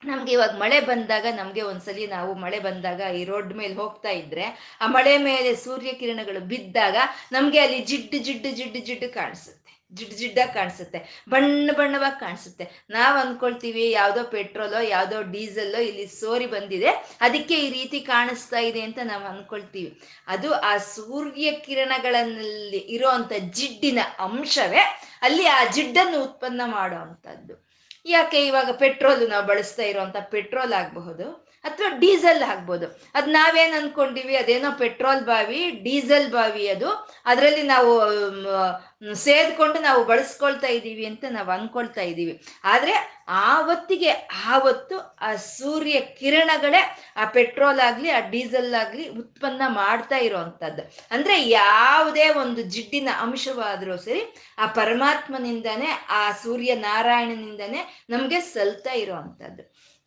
ನಮ್ಗೆ ಇವಾಗ ಮಳೆ ಬಂದಾಗ ನಮ್ಗೆ ಒಂದ್ಸಲಿ ನಾವು ಮಳೆ ಬಂದಾಗ ಈ ರೋಡ್ ಮೇಲೆ ಹೋಗ್ತಾ ಇದ್ರೆ, ಆ ಮಳೆ ಮೇಲೆ ಸೂರ್ಯ ಕಿರಣಗಳು ಬಿದ್ದಾಗ ನಮ್ಗೆ ಅಲ್ಲಿ ಜಿಡ್ಡು ಜಿಡ್ಡು ಜಿಡ್ಡು ಜಿಡ್ಡು ಕಾಣಿಸುತ್ತೆ. ಜಿಡ್ ಜಿಡ್ಡಾಗಿ ಕಾಣಿಸುತ್ತೆ, ಬಣ್ಣ ಬಣ್ಣವಾಗಿ ಕಾಣಿಸುತ್ತೆ. ನಾವು ಅಂದ್ಕೊಳ್ತೀವಿ ಯಾವುದೋ ಪೆಟ್ರೋಲೋ, ಯಾವುದೋ ಡೀಸೆಲ್ಲೋ ಇಲ್ಲಿ ಸೋರಿ ಬಂದಿದೆ, ಅದಕ್ಕೆ ಈ ರೀತಿ ಕಾಣಿಸ್ತಾ ಇದೆ ಅಂತ ನಾವು ಅಂದ್ಕೊಳ್ತೀವಿ ಅದು ಆ ಸೂರ್ಯ ಕಿರಣಗಳಲ್ಲಿ ಇರೋವಂಥ ಜಿಡ್ಡಿನ ಅಂಶವೇ ಅಲ್ಲಿ ಆ ಜಿಡ್ಡನ್ನು ಉತ್ಪನ್ನ ಮಾಡೋ ಅಂಥದ್ದು. ಯಾಕೆ ಇವಾಗ ಪೆಟ್ರೋಲ್ ನಾವು ಬಳಸ್ತಾ ಇರೋವಂಥ ಪೆಟ್ರೋಲ್ ಆಗಬಹುದು? ಅಥವಾ ಡೀಸೆಲ್ ಆಗ್ಬೋದು ಅದು ನಾವೇನು ಅನ್ಕೊಂಡಿವಿ? ಅದೇನೋ ಪೆಟ್ರೋಲ್ ಬಾವಿ, ಡೀಸೆಲ್ ಬಾವಿ ಅದು. ಅದರಲ್ಲಿ ನಾವು ಸೇದ್ಕೊಂಡು ನಾವು ಬಳಸ್ಕೊಳ್ತಾ ಇದ್ದೀವಿ ಅಂತ ನಾವು ಅನ್ಕೊಳ್ತಾ ಇದ್ದೀವಿ. ಆದರೆ ಆವತ್ತಿಗೆ, ಆವತ್ತು ಆ ಸೂರ್ಯ ಕಿರಣಗಳೇ ಆ ಪೆಟ್ರೋಲ್ ಆಗಲಿ, ಆ ಡೀಸೆಲ್ ಆಗಲಿ ಉತ್ಪನ್ನ ಮಾಡ್ತಾ ಇರೋವಂಥದ್ದು ಅಂದರೆ ಯಾವುದೇ ಒಂದು ಜಿಡ್ಡಿನ ಅಂಶವಾದರೂ ಸರಿ, ಆ ಪರಮಾತ್ಮನಿಂದನೇ, ಆ ಸೂರ್ಯ ನಾರಾಯಣನಿಂದಾನೇ ನಮಗೆ ಸಲ್ತಾ ಇರೋವಂಥದ್ದು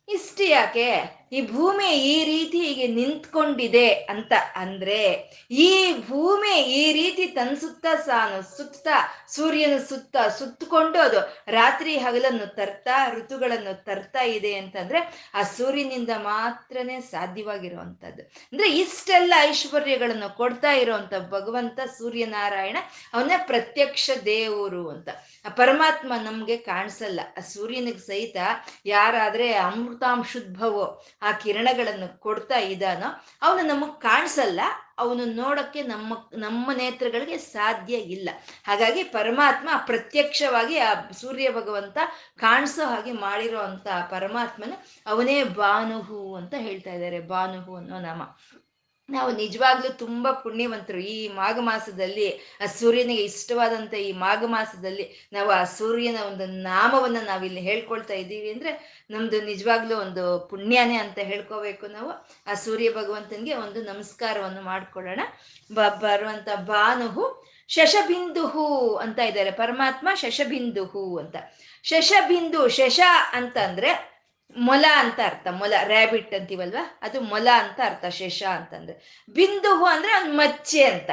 ಇಷ್ಟು ಯಾಕೆ? ಈ ಭೂಮಿ ಈ ರೀತಿ ಹೀಗೆ ನಿಂತ್ಕೊಂಡಿದೆ ಅಂತ ಅಂದ್ರೆ ಈ ಭೂಮಿ ಈ ರೀತಿ ತನ್ನ ಸುತ್ತ ಸಾನು ಸುತ್ತ ಸೂರ್ಯನ ಸುತ್ತ ಸುತ್ತಕೊಂಡು ಅದು ರಾತ್ರಿ ಹಗಲನ್ನು ತರ್ತಾ ಋತುಗಳನ್ನು ತರ್ತಾ ಇದೆ ಅಂತಂದ್ರೆ ಆ ಸೂರ್ಯನಿಂದ ಮಾತ್ರನೇ ಸಾಧ್ಯವಾಗಿರುವಂಥದ್ದು. ಅಂದ್ರೆ ಇಷ್ಟೆಲ್ಲ ಐಶ್ವರ್ಯಗಳನ್ನು ಕೊಡ್ತಾ ಇರುವಂತ ಭಗವಂತ ಸೂರ್ಯನಾರಾಯಣ ಅವನ ಪ್ರತ್ಯಕ್ಷ ದೇವರು ಅಂತ. ಆ ಪರಮಾತ್ಮ ನಮ್ಗೆ ಕಾಣಿಸಲ್ಲ. ಆ ಸೂರ್ಯನಿಗೆ ಸಹಿತ ಯಾರಾದ್ರೆ ಅಮೃತಾಂಶುದ್ಭವೋ ಆ ಕಿರಣಗಳನ್ನು ಕೊಡ್ತಾ ಇದ್ದಾನೋ, ಅವನು ನಮಗೆ ಕಾಣಿಸಲ್ಲ, ಅವನು ನೋಡಕ್ಕೆ ನಮ್ಮ ನಮ್ಮ ನೇತ್ರಗಳಿಗೆ ಸಾಧ್ಯ ಇಲ್ಲ. ಹಾಗಾಗಿ ಪರಮಾತ್ಮ ಪ್ರತ್ಯಕ್ಷವಾಗಿ ಆ ಸೂರ್ಯ ಭಗವಂತ ಕಾಣಿಸೋ ಹಾಗೆ ಮಾಡಿರೋ ಅಂತ ಪರಮಾತ್ಮನ ಅವನೇ ಬಾನುಹು ಅಂತ ಹೇಳ್ತಾ ಇದ್ದಾರೆ ಬಾನುಹು ಅನ್ನೋ ನಾಮ. ನಾವು ನಿಜವಾಗ್ಲೂ ತುಂಬಾ ಪುಣ್ಯವಂತರು. ಈ ಮಾಘ ಮಾಸದಲ್ಲಿ ಆ ಸೂರ್ಯನಿಗೆ ಇಷ್ಟವಾದಂತ ಈ ಮಾಘ ಮಾಸದಲ್ಲಿ ನಾವು ಆ ಸೂರ್ಯನ ಒಂದು ನಾಮವನ್ನ ನಾವಿಲ್ಲಿ ಹೇಳ್ಕೊಳ್ತಾ ಇದ್ದೀವಿ ಅಂದ್ರೆ ನಮ್ದು ನಿಜವಾಗ್ಲೂ ಒಂದು ಪುಣ್ಯನೇ ಅಂತ ಹೇಳ್ಕೋಬೇಕು ನಾವು. ಆ ಸೂರ್ಯ ಭಗವಂತನಿಗೆ ಒಂದು ನಮಸ್ಕಾರವನ್ನು ಮಾಡ್ಕೊಳ್ಳೋಣ. ಬ, ಬರುವಂತ ಭಾನುಹು ಶಶಬಿಂದುಹು ಅಂತ ಇದ್ದಾರೆ. ಪರಮಾತ್ಮ ಶಶಬಿಂದುಹು ಅಂತ. ಶಶಬಿಂದು ಶಶ ಅಂತಂದ್ರೆ ಮೊಲ ಅಂತ ಅರ್ಥ, ಮೊಲ ರ್ಯಾಬಿಟ್ ಅಂತೀವಲ್ವಾ? ಅದು ಮೊಲ ಅಂತ ಅರ್ಥ, ಶೇಷ ಅಂತಂದ್ರೆ. ಬಿಂದುಹು ಅಂದ್ರೆ ಅವ್ನು ಮಚ್ಚೆ ಅಂತ.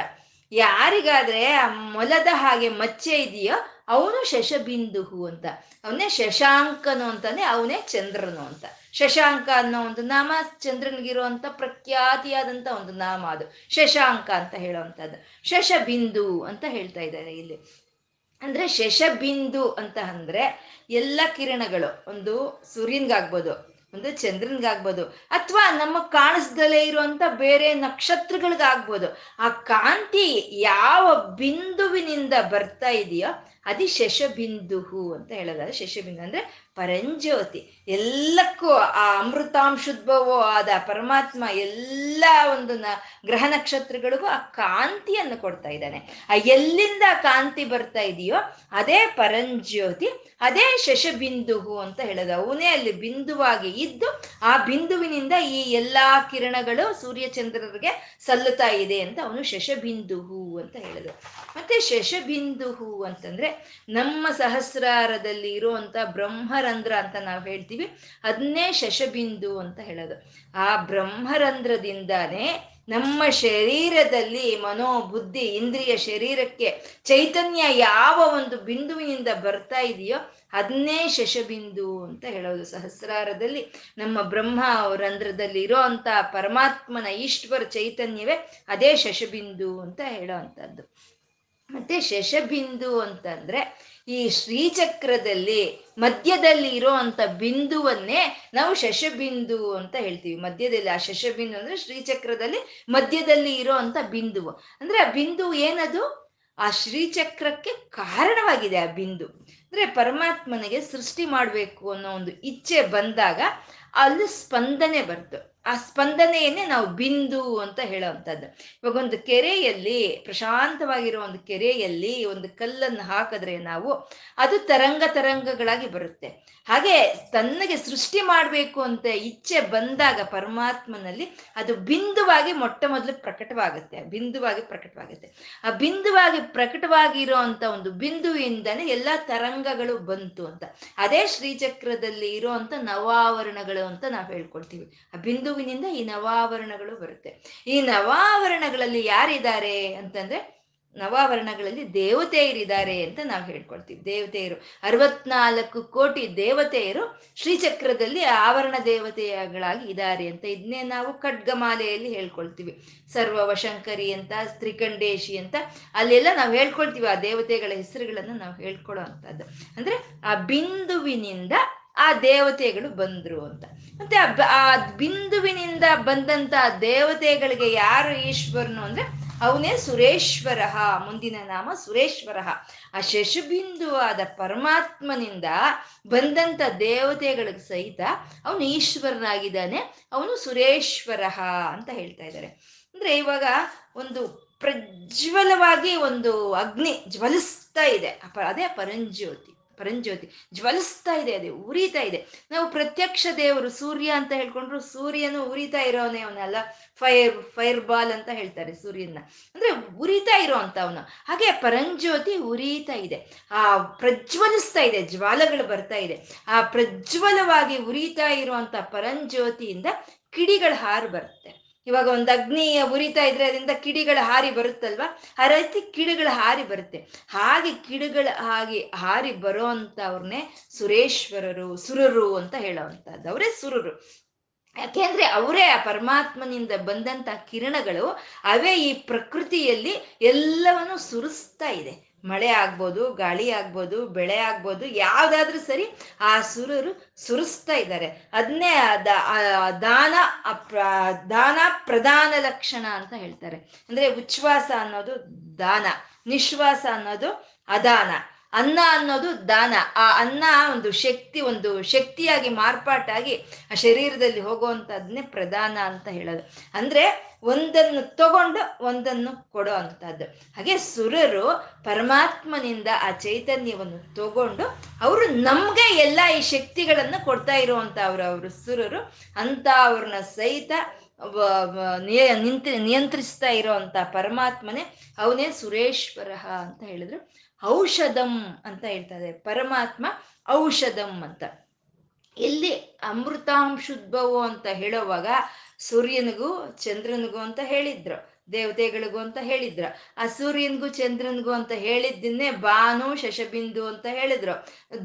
ಯಾರಿಗಾದ್ರೆ ಆ ಮೊಲದ ಹಾಗೆ ಮಚ್ಚೆ ಇದೆಯೋ ಅವನು ಶಶಬಿಂದುಹು ಅಂತ. ಅವನೇ ಶಶಾಂಕನು ಅಂತಾನೆ, ಅವನೇ ಚಂದ್ರನು ಅಂತ. ಶಶಾಂಕ ಅನ್ನೋ ಒಂದು ನಾಮ ಚಂದ್ರನಿಗಿರುವಂತ ಪ್ರಖ್ಯಾತಿಯಾದಂತ ಒಂದು ನಾಮ ಅದು. ಶಶಾಂಕ ಅಂತ ಹೇಳುವಂಥದ್ದು. ಶಶಬಿಂದು ಅಂತ ಹೇಳ್ತಾ ಇದ್ದಾರೆ ಇಲ್ಲಿ. ಅಂದ್ರೆ ಶಶಬಿಂದು ಅಂತ ಅಂದ್ರೆ ಎಲ್ಲ ಕಿರಣಗಳು. ಒಂದು ಸೂರ್ಯನ್ಗಾಗ್ಬೋದು, ಒಂದು ಚಂದ್ರನ್ಗಾಗ್ಬೋದು, ಅಥವಾ ನಮ್ಮ ಕಾಣಿಸ್ದಲೇ ಇರುವಂತ ಬೇರೆ ನಕ್ಷತ್ರಗಳಿಗಾಗ್ಬೋದು. ಆ ಕಾಂತಿ ಯಾವ ಬಿಂದುವಿನಿಂದ ಬರ್ತಾ ಇದೆಯೋ ಅದಿ ಶಶಬಿಂದು ಅಂತ ಹೇಳೋದಾದ್ರೆ ಶಶಬಿಂದು ಅಂದ್ರೆ ಪರಂಜ್ಯೋತಿ, ಎಲ್ಲಕ್ಕೂ ಆ ಅಮೃತಾಂಶುದ್ಭವೋ ಆದ ಪರಮಾತ್ಮ ಎಲ್ಲ ಒಂದು ನ ಗ್ರಹ ನಕ್ಷತ್ರಗಳಿಗೂ ಆ ಕಾಂತಿಯನ್ನು ಕೊಡ್ತಾ ಇದ್ದಾನೆ. ಆ ಎಲ್ಲಿಂದ ಕಾಂತಿ ಬರ್ತಾ ಇದೆಯೋ ಅದೇ ಪರಂಜ್ಯೋತಿ, ಅದೇ ಶಶಬಿಂದುಹು ಅಂತ ಹೇಳೋದು. ಅವನೇ ಅಲ್ಲಿ ಬಿಂದುವಾಗಿ ಇದ್ದು ಆ ಬಿಂದುವಿನಿಂದ ಈ ಎಲ್ಲಾ ಕಿರಣಗಳು ಸೂರ್ಯಚಂದ್ರರಿಗೆ ಸಲ್ಲುತ್ತಾ ಇದೆ ಅಂತ ಅವನು ಶಶಬಿಂದುಹು ಅಂತ ಹೇಳೋದು. ಮತ್ತೆ ಶಶಬಿಂದುಹು ಅಂತಂದ್ರೆ ನಮ್ಮ ಸಹಸ್ರಾರದಲ್ಲಿ ಇರುವಂತ ಬ್ರಹ್ಮರಂಧ್ರ ಅಂತ ನಾವು ಹೇಳ್ತೀವಿ. ಅದನ್ನೇ ಶಶಬಿಂದು ಅಂತ ಹೇಳೋದು. ಆ ಬ್ರಹ್ಮರಂಧ್ರದಿಂದಾನೇ ನಮ್ಮ ಶರೀರದಲ್ಲಿ ಮನೋ ಬುದ್ಧಿ ಇಂದ್ರಿಯ ಶರೀರಕ್ಕೆ ಚೈತನ್ಯ ಯಾವ ಒಂದು ಬಿಂದುವಿನಿಂದ ಬರ್ತಾ ಇದೆಯೋ ಅದನ್ನೇ ಶಶಬಿಂದು ಅಂತ ಹೇಳೋದು. ಸಹಸ್ರಾರದಲ್ಲಿ ನಮ್ಮ ಬ್ರಹ್ಮ ರಂಧ್ರದಲ್ಲಿ ಇರೋ ಅಂತ ಪರಮಾತ್ಮನ ಈಶ್ವರ ಚೈತನ್ಯವೇ ಅದೇ ಶಶಬಿಂದು ಅಂತ ಹೇಳೋ ಅಂಥದ್ದು. ಮತ್ತೆ ಶಶಬಿಂದು ಅಂತಂದ್ರೆ ಈ ಶ್ರೀಚಕ್ರದಲ್ಲಿ ಮಧ್ಯದಲ್ಲಿ ಇರೋ ಅಂತ ಬಿಂದುವನ್ನೇ ನಾವು ಶಶಬಿಂದು ಅಂತ ಹೇಳ್ತೀವಿ. ಮಧ್ಯದಲ್ಲಿ ಆ ಶಶಬಿಂದು ಅಂದ್ರೆ ಶ್ರೀಚಕ್ರದಲ್ಲಿ ಮಧ್ಯದಲ್ಲಿ ಇರೋ ಅಂತ ಬಿಂದುವು ಅಂದ್ರೆ ಆ ಬಿಂದು ಏನದು? ಆ ಶ್ರೀಚಕ್ರಕ್ಕೆ ಕಾರಣವಾಗಿದೆ ಆ ಬಿಂದು. ಅಂದ್ರೆ ಪರಮಾತ್ಮನಿಗೆ ಸೃಷ್ಟಿ ಮಾಡಬೇಕು ಅನ್ನೋ ಒಂದು ಇಚ್ಛೆ ಬಂದಾಗ ಅಲ್ಲಿ ಸ್ಪಂದನೆ ಬರ್ತು. ಆ ಸ್ಪಂದನೆಯನ್ನೇ ನಾವು ಬಿಂದು ಅಂತ ಹೇಳೋವಂಥದ್ದು. ಇವಾಗ ಒಂದು ಕೆರೆಯಲ್ಲಿ, ಪ್ರಶಾಂತವಾಗಿರೋ ಒಂದು ಕೆರೆಯಲ್ಲಿ ಒಂದು ಕಲ್ಲನ್ನು ಹಾಕಿದ್ರೆ ನಾವು ಅದು ತರಂಗ ತರಂಗಗಳಾಗಿ ಬರುತ್ತೆ. ಹಾಗೆ ತನ್ನಗೆ ಸೃಷ್ಟಿ ಮಾಡಬೇಕು ಅಂತ ಇಚ್ಛೆ ಬಂದಾಗ ಪರಮಾತ್ಮನಲ್ಲಿ ಅದು ಬಿಂದುವಾಗಿ ಮೊಟ್ಟ ಮೊದಲು ಪ್ರಕಟವಾಗುತ್ತೆ ಬಿಂದುವಾಗಿ ಪ್ರಕಟವಾಗುತ್ತೆ. ಆ ಬಿಂದುವಾಗಿ ಪ್ರಕಟವಾಗಿರೋ ಅಂತ ಒಂದು ಬಿಂದುವಿಂದನೇ ಎಲ್ಲ ತರಂಗಗಳು ಬಂತು ಅಂತ. ಅದೇ ಶ್ರೀಚಕ್ರದಲ್ಲಿ ಇರೋ ಅಂತ ನವಾವರಣಗಳು ಅಂತ ನಾವು ಹೇಳ್ಕೊಳ್ತೀವಿ. ಆ ಬಿಂದುವಿನಿಂದ ಈ ನವಾವರಣಗಳು ಬರುತ್ತೆ. ಈ ನವಾವರಣಗಳಲ್ಲಿ ಯಾರಿದ್ದಾರೆ ಅಂತಂದ್ರೆ, ನವಾವರಣಗಳಲ್ಲಿ ದೇವತೆಯರಿದ್ದಾರೆ ಅಂತ ನಾವು ಹೇಳ್ಕೊಳ್ತೀವಿ. ದೇವತೆಯರು, ಅರವತ್ನಾಲ್ಕು ಕೋಟಿ ದೇವತೆಯರು ಶ್ರೀಚಕ್ರದಲ್ಲಿ ಆವರಣ ದೇವತೆಗಳಾಗಿ ಇದ್ದಾರೆ ಅಂತ ಇದನ್ನೇ ನಾವು ಖಡ್ಗಮಾಲೆಯಲ್ಲಿ ಹೇಳ್ಕೊಳ್ತೀವಿ. ಸರ್ವವಶಂಕರಿ ಅಂತ, ತ್ರಿಕಂಡೇಶಿ ಅಂತ, ಅಲ್ಲೆಲ್ಲ ನಾವು ಹೇಳ್ಕೊಳ್ತೀವಿ ಆ ದೇವತೆಗಳ ಹೆಸರುಗಳನ್ನು ನಾವು ಹೇಳ್ಕೊಳ್ಳೋ ಅಂದ್ರೆ ಆ ಬಿಂದುವಿನಿಂದ ಆ ದೇವತೆಗಳು ಬಂದ್ರು ಅಂತ. ಮತ್ತೆ ಆ ಬಿಂದುವಿನಿಂದ ಬಂದಂತ ದೇವತೆಗಳಿಗೆ ಯಾರು ಈಶ್ವರನು ಅಂದ್ರೆ ಅವನೇ ಸುರೇಶ್ವರ ಮುಂದಿನ ನಾಮ ಸುರೇಶ್ವರ ಆ ಶಶುಬಿಂದುವಾದ ಪರಮಾತ್ಮನಿಂದ ಬಂದಂತ ದೇವತೆಗಳಿಗೆ ಸಹಿತ ಅವನು ಈಶ್ವರನಾಗಿದ್ದಾನೆ, ಅವನು ಸುರೇಶ್ವರ ಅಂತ ಹೇಳ್ತಾ ಇದ್ದಾರೆ. ಅಂದ್ರೆ ಇವಾಗ ಒಂದು ಪ್ರಜ್ವಲವಾಗಿ ಒಂದು ಅಗ್ನಿ ಜ್ವಲಿಸ್ತಾ ಇದೆ. ಅದೇ ಪರಂಜ್ಯೋತಿ ಪರಂಜ್ಯೋತಿ, ಜ್ವಲಿಸ್ತಾ ಇದೆ, ಅದೇ ಉರಿತಾ ಇದೆ. ನಾವು ಪ್ರತ್ಯಕ್ಷ ದೇವರು, ಸೂರ್ಯ ಅಂತ ಹೇಳ್ಕೊಂಡ್ರು ಸೂರ್ಯನು ಉರಿತಾ ಇರೋನೇ ಅವನಲ್ಲ ಫೈರ್ ಫೈರ್ ಬಾಲ್ ಅಂತ ಹೇಳ್ತಾರೆ ಸೂರ್ಯನ ಅಂದ್ರೆ ಉರಿತಾ ಇರೋ ಅಂತ ಅವನು. ಹಾಗೆ ಪರಂಜ್ಯೋತಿ ಉರಿತಾ ಇದೆ. ಆ ಪ್ರಜ್ವಲಿಸ್ತಾ ಇದೆ, ಜ್ವಾಲಗಳು ಬರ್ತಾ ಇದೆ. ಆ ಪ್ರಜ್ವಲವಾಗಿ ಉರಿತಾ ಇರುವಂತ ಪರಂಜ್ಯೋತಿಯಿಂದ ಕಿಡಿಗಳು ಹಾರು ಬರುತ್ತೆ. ಇವಾಗ ಒಂದು ಅಗ್ನಿ ಉರಿತಾ ಇದ್ರೆ ಅದರಿಂದ ಕಿಡಿಗಳು ಹಾರಿ ಬರುತ್ತಲ್ವಾ? ಆ ರೀತಿ ಕಿಡಿಗಳ ಹಾರಿ ಬರುತ್ತೆ. ಹಾಗೆ ಕಿಡಿಗಳು ಹಾಗೆ ಹಾರಿ ಬರೋ ಅವ್ರನ್ನೇ ಸುರೇಶ್ವರರು, ಸುರರು ಅಂತ ಹೇಳೋವಂಥದ್ದು ಅವರೇ ಸುರರು. ಯಾಕೆಂದ್ರೆ ಅವರೇ ಆ ಪರಮಾತ್ಮನಿಂದ ಬಂದಂತ ಕಿರಣಗಳು ಅವೇ ಈ ಪ್ರಕೃತಿಯಲ್ಲಿ ಎಲ್ಲವನ್ನು ಸುರಿಸ್ತಾ ಇದೆ. ಮಳೆ ಆಗ್ಬೋದು, ಗಾಳಿ ಆಗ್ಬೋದು, ಬೆಳೆ ಆಗ್ಬೋದು, ಯಾವ್ದಾದ್ರೂ ಸರಿ ಆ ಸುರರು ಸುರಿಸ್ತಾ ಇದ್ದಾರೆ. ಅದನ್ನೇ ದಾನ ದಾನ ಪ್ರಧಾನ ಲಕ್ಷಣ ಅಂತ ಹೇಳ್ತಾರೆ. ಅಂದ್ರೆ ಉಚ್ಛ್ವಾಸ ಅನ್ನೋದು ದಾನ, ನಿಶ್ವಾಸ ಅನ್ನೋದು ಅದಾನ. ಅನ್ನ ಅನ್ನೋದು ದಾನ. ಆ ಅನ್ನ ಒಂದು ಶಕ್ತಿ, ಒಂದು ಶಕ್ತಿಯಾಗಿ, ಮಾರ್ಪಾಟಾಗಿ ಆ ಶರೀರದಲ್ಲಿ ಹೋಗುವಂಥದ್ದನ್ನೇ ಪ್ರಧಾನ ಅಂತ ಹೇಳೋದು. ಅಂದ್ರೆ ಒಂದನ್ನು ತಗೊಂಡು ಒಂದನ್ನು ಕೊಡೋ ಅಂಥದ್ದು ಹಾಗೆ ಸುರರು ಪರಮಾತ್ಮನಿಂದ ಆ ಚೈತನ್ಯವನ್ನು ತಗೊಂಡು ಅವರು ನಮ್ಗೆ ಎಲ್ಲ ಈ ಶಕ್ತಿಗಳನ್ನು ಕೊಡ್ತಾ ಇರುವಂತ ಅವರು ಅವರು ಸುರರು ಅಂತ ಅವ್ರನ್ನ ಸಹಿತ ನಿಯಂತ್ರಿಸ್ತಾ ಇರೋವಂಥ ಪರಮಾತ್ಮನೇ ಅವನೇ ಸುರೇಶ್ವರ ಅಂತ ಹೇಳಿದ್ರು. ಔಷಧಂ ಅಂತ ಹೇಳ್ತಾರೆ ಪರಮಾತ್ಮ ಔಷಧಂ ಅಂತ. ಇಲ್ಲಿ ಅಮೃತಾಂಶುದ್ಭವೋ ಅಂತ ಹೇಳೋವಾಗ ಸೂರ್ಯನಿಗೂ ಚಂದ್ರನಿಗೂ ಅಂತ ಹೇಳಿದ್ರು. ದೇವತೆಗಳಿಗೂ ಅಂತ ಹೇಳಿದ್ರ. ಆ ಸೂರ್ಯನ್ಗೂ ಚಂದ್ರನ್ಗೂ ಅಂತ ಹೇಳಿದ್ದನ್ನೇ ಬಾನು, ಶಶಬಿಂದು ಅಂತ ಹೇಳಿದ್ರು.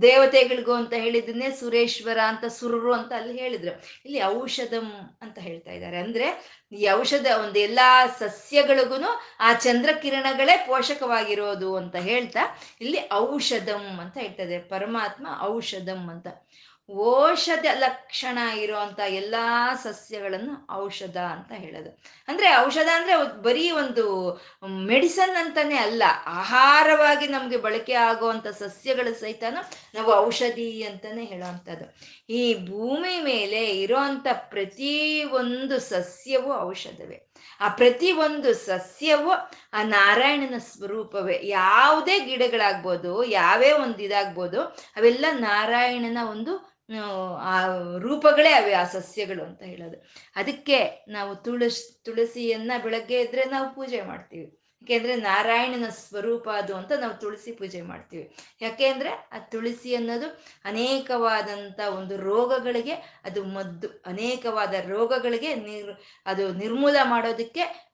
ದೇವತೆಗಳಿಗೂ ಅಂತ ಹೇಳಿದ್ದನ್ನೇ ಸುರೇಶ್ವರ ಅಂತ, ಸುರರು ಅಂತ ಅಲ್ಲಿ ಹೇಳಿದ್ರು. ಇಲ್ಲಿ ಔಷಧಂ ಅಂತ ಹೇಳ್ತಾ ಇದ್ದಾರೆ. ಅಂದ್ರೆ ಈ ಔಷಧ ಒಂದು ಎಲ್ಲಾ ಸಸ್ಯಗಳಿಗೂ ಆ ಚಂದ್ರ ಕಿರಣಗಳೇ ಪೋಷಕವಾಗಿರೋದು ಅಂತ ಹೇಳ್ತಾ, ಇಲ್ಲಿ ಔಷಧಂ ಅಂತ ಹೇಳ್ತದೆ ಪರಮಾತ್ಮ ಔಷಧಂ ಅಂತ. ಔಷಧ ಲಕ್ಷಣ ಇರುವಂತ ಎಲ್ಲಾ ಸಸ್ಯಗಳನ್ನು ಔಷಧ ಅಂತ ಹೇಳೋದು. ಅಂದ್ರೆ ಔಷಧ ಅಂದ್ರೆ ಬರೀ ಒಂದು ಮೆಡಿಸನ್ ಅಂತಾನೆ ಅಲ್ಲ, ಆಹಾರವಾಗಿ ನಮ್ಗೆ ಬಳಕೆ ಆಗುವಂತ ಸಸ್ಯಗಳ ಸಹಿತ ನಾವು ಔಷಧಿ ಅಂತಾನೆ ಹೇಳುವಂಥದ್ದು ಈ ಭೂಮಿ ಮೇಲೆ ಇರೋಂಥ ಪ್ರತಿ ಒಂದು ಸಸ್ಯವು ಔಷಧವೇ. ಆ ಪ್ರತಿ ಒಂದು ಸಸ್ಯವು ಆ ನಾರಾಯಣನ ಸ್ವರೂಪವೇ. ಯಾವುದೇ ಗಿಡಗಳಾಗ್ಬೋದು, ಯಾವೇ ಒಂದು ಇದಾಗ್ಬೋದು, ಅವೆಲ್ಲ ನಾರಾಯಣನ ಒಂದು ಆ ರೂಪಗಳೇ ಅವೆ, ಆ ಸಸ್ಯಗಳು ಅಂತ ಹೇಳೋದು. ಅದಕ್ಕೆ ನಾವು ತುಳಸ್, ತುಳಸಿಯನ್ನ ಬೆಳಗ್ಗೆ ಇದ್ರೆ ನಾವು ಪೂಜೆ ಮಾಡ್ತೀವಿ. ಯಾಕೆಂದ್ರೆ ನಾರಾಯಣನ ಸ್ವರೂಪ ಅದು ಅಂತ ನಾವು ತುಳಸಿ ಪೂಜೆ ಮಾಡ್ತೀವಿ. ಯಾಕೆಂದ್ರೆ ಆ ತುಳಸಿ ಅನ್ನೋದು ಅನೇಕವಾದಂಥ ಒಂದು ರೋಗಗಳಿಗೆ, ಅದು ಮದ್ದು, ಅನೇಕವಾದ ರೋಗಗಳಿಗೆ ನಿರ್, ಅದು ನಿರ್ಮೂಲ ಮಾಡೋದಕ್ಕೆ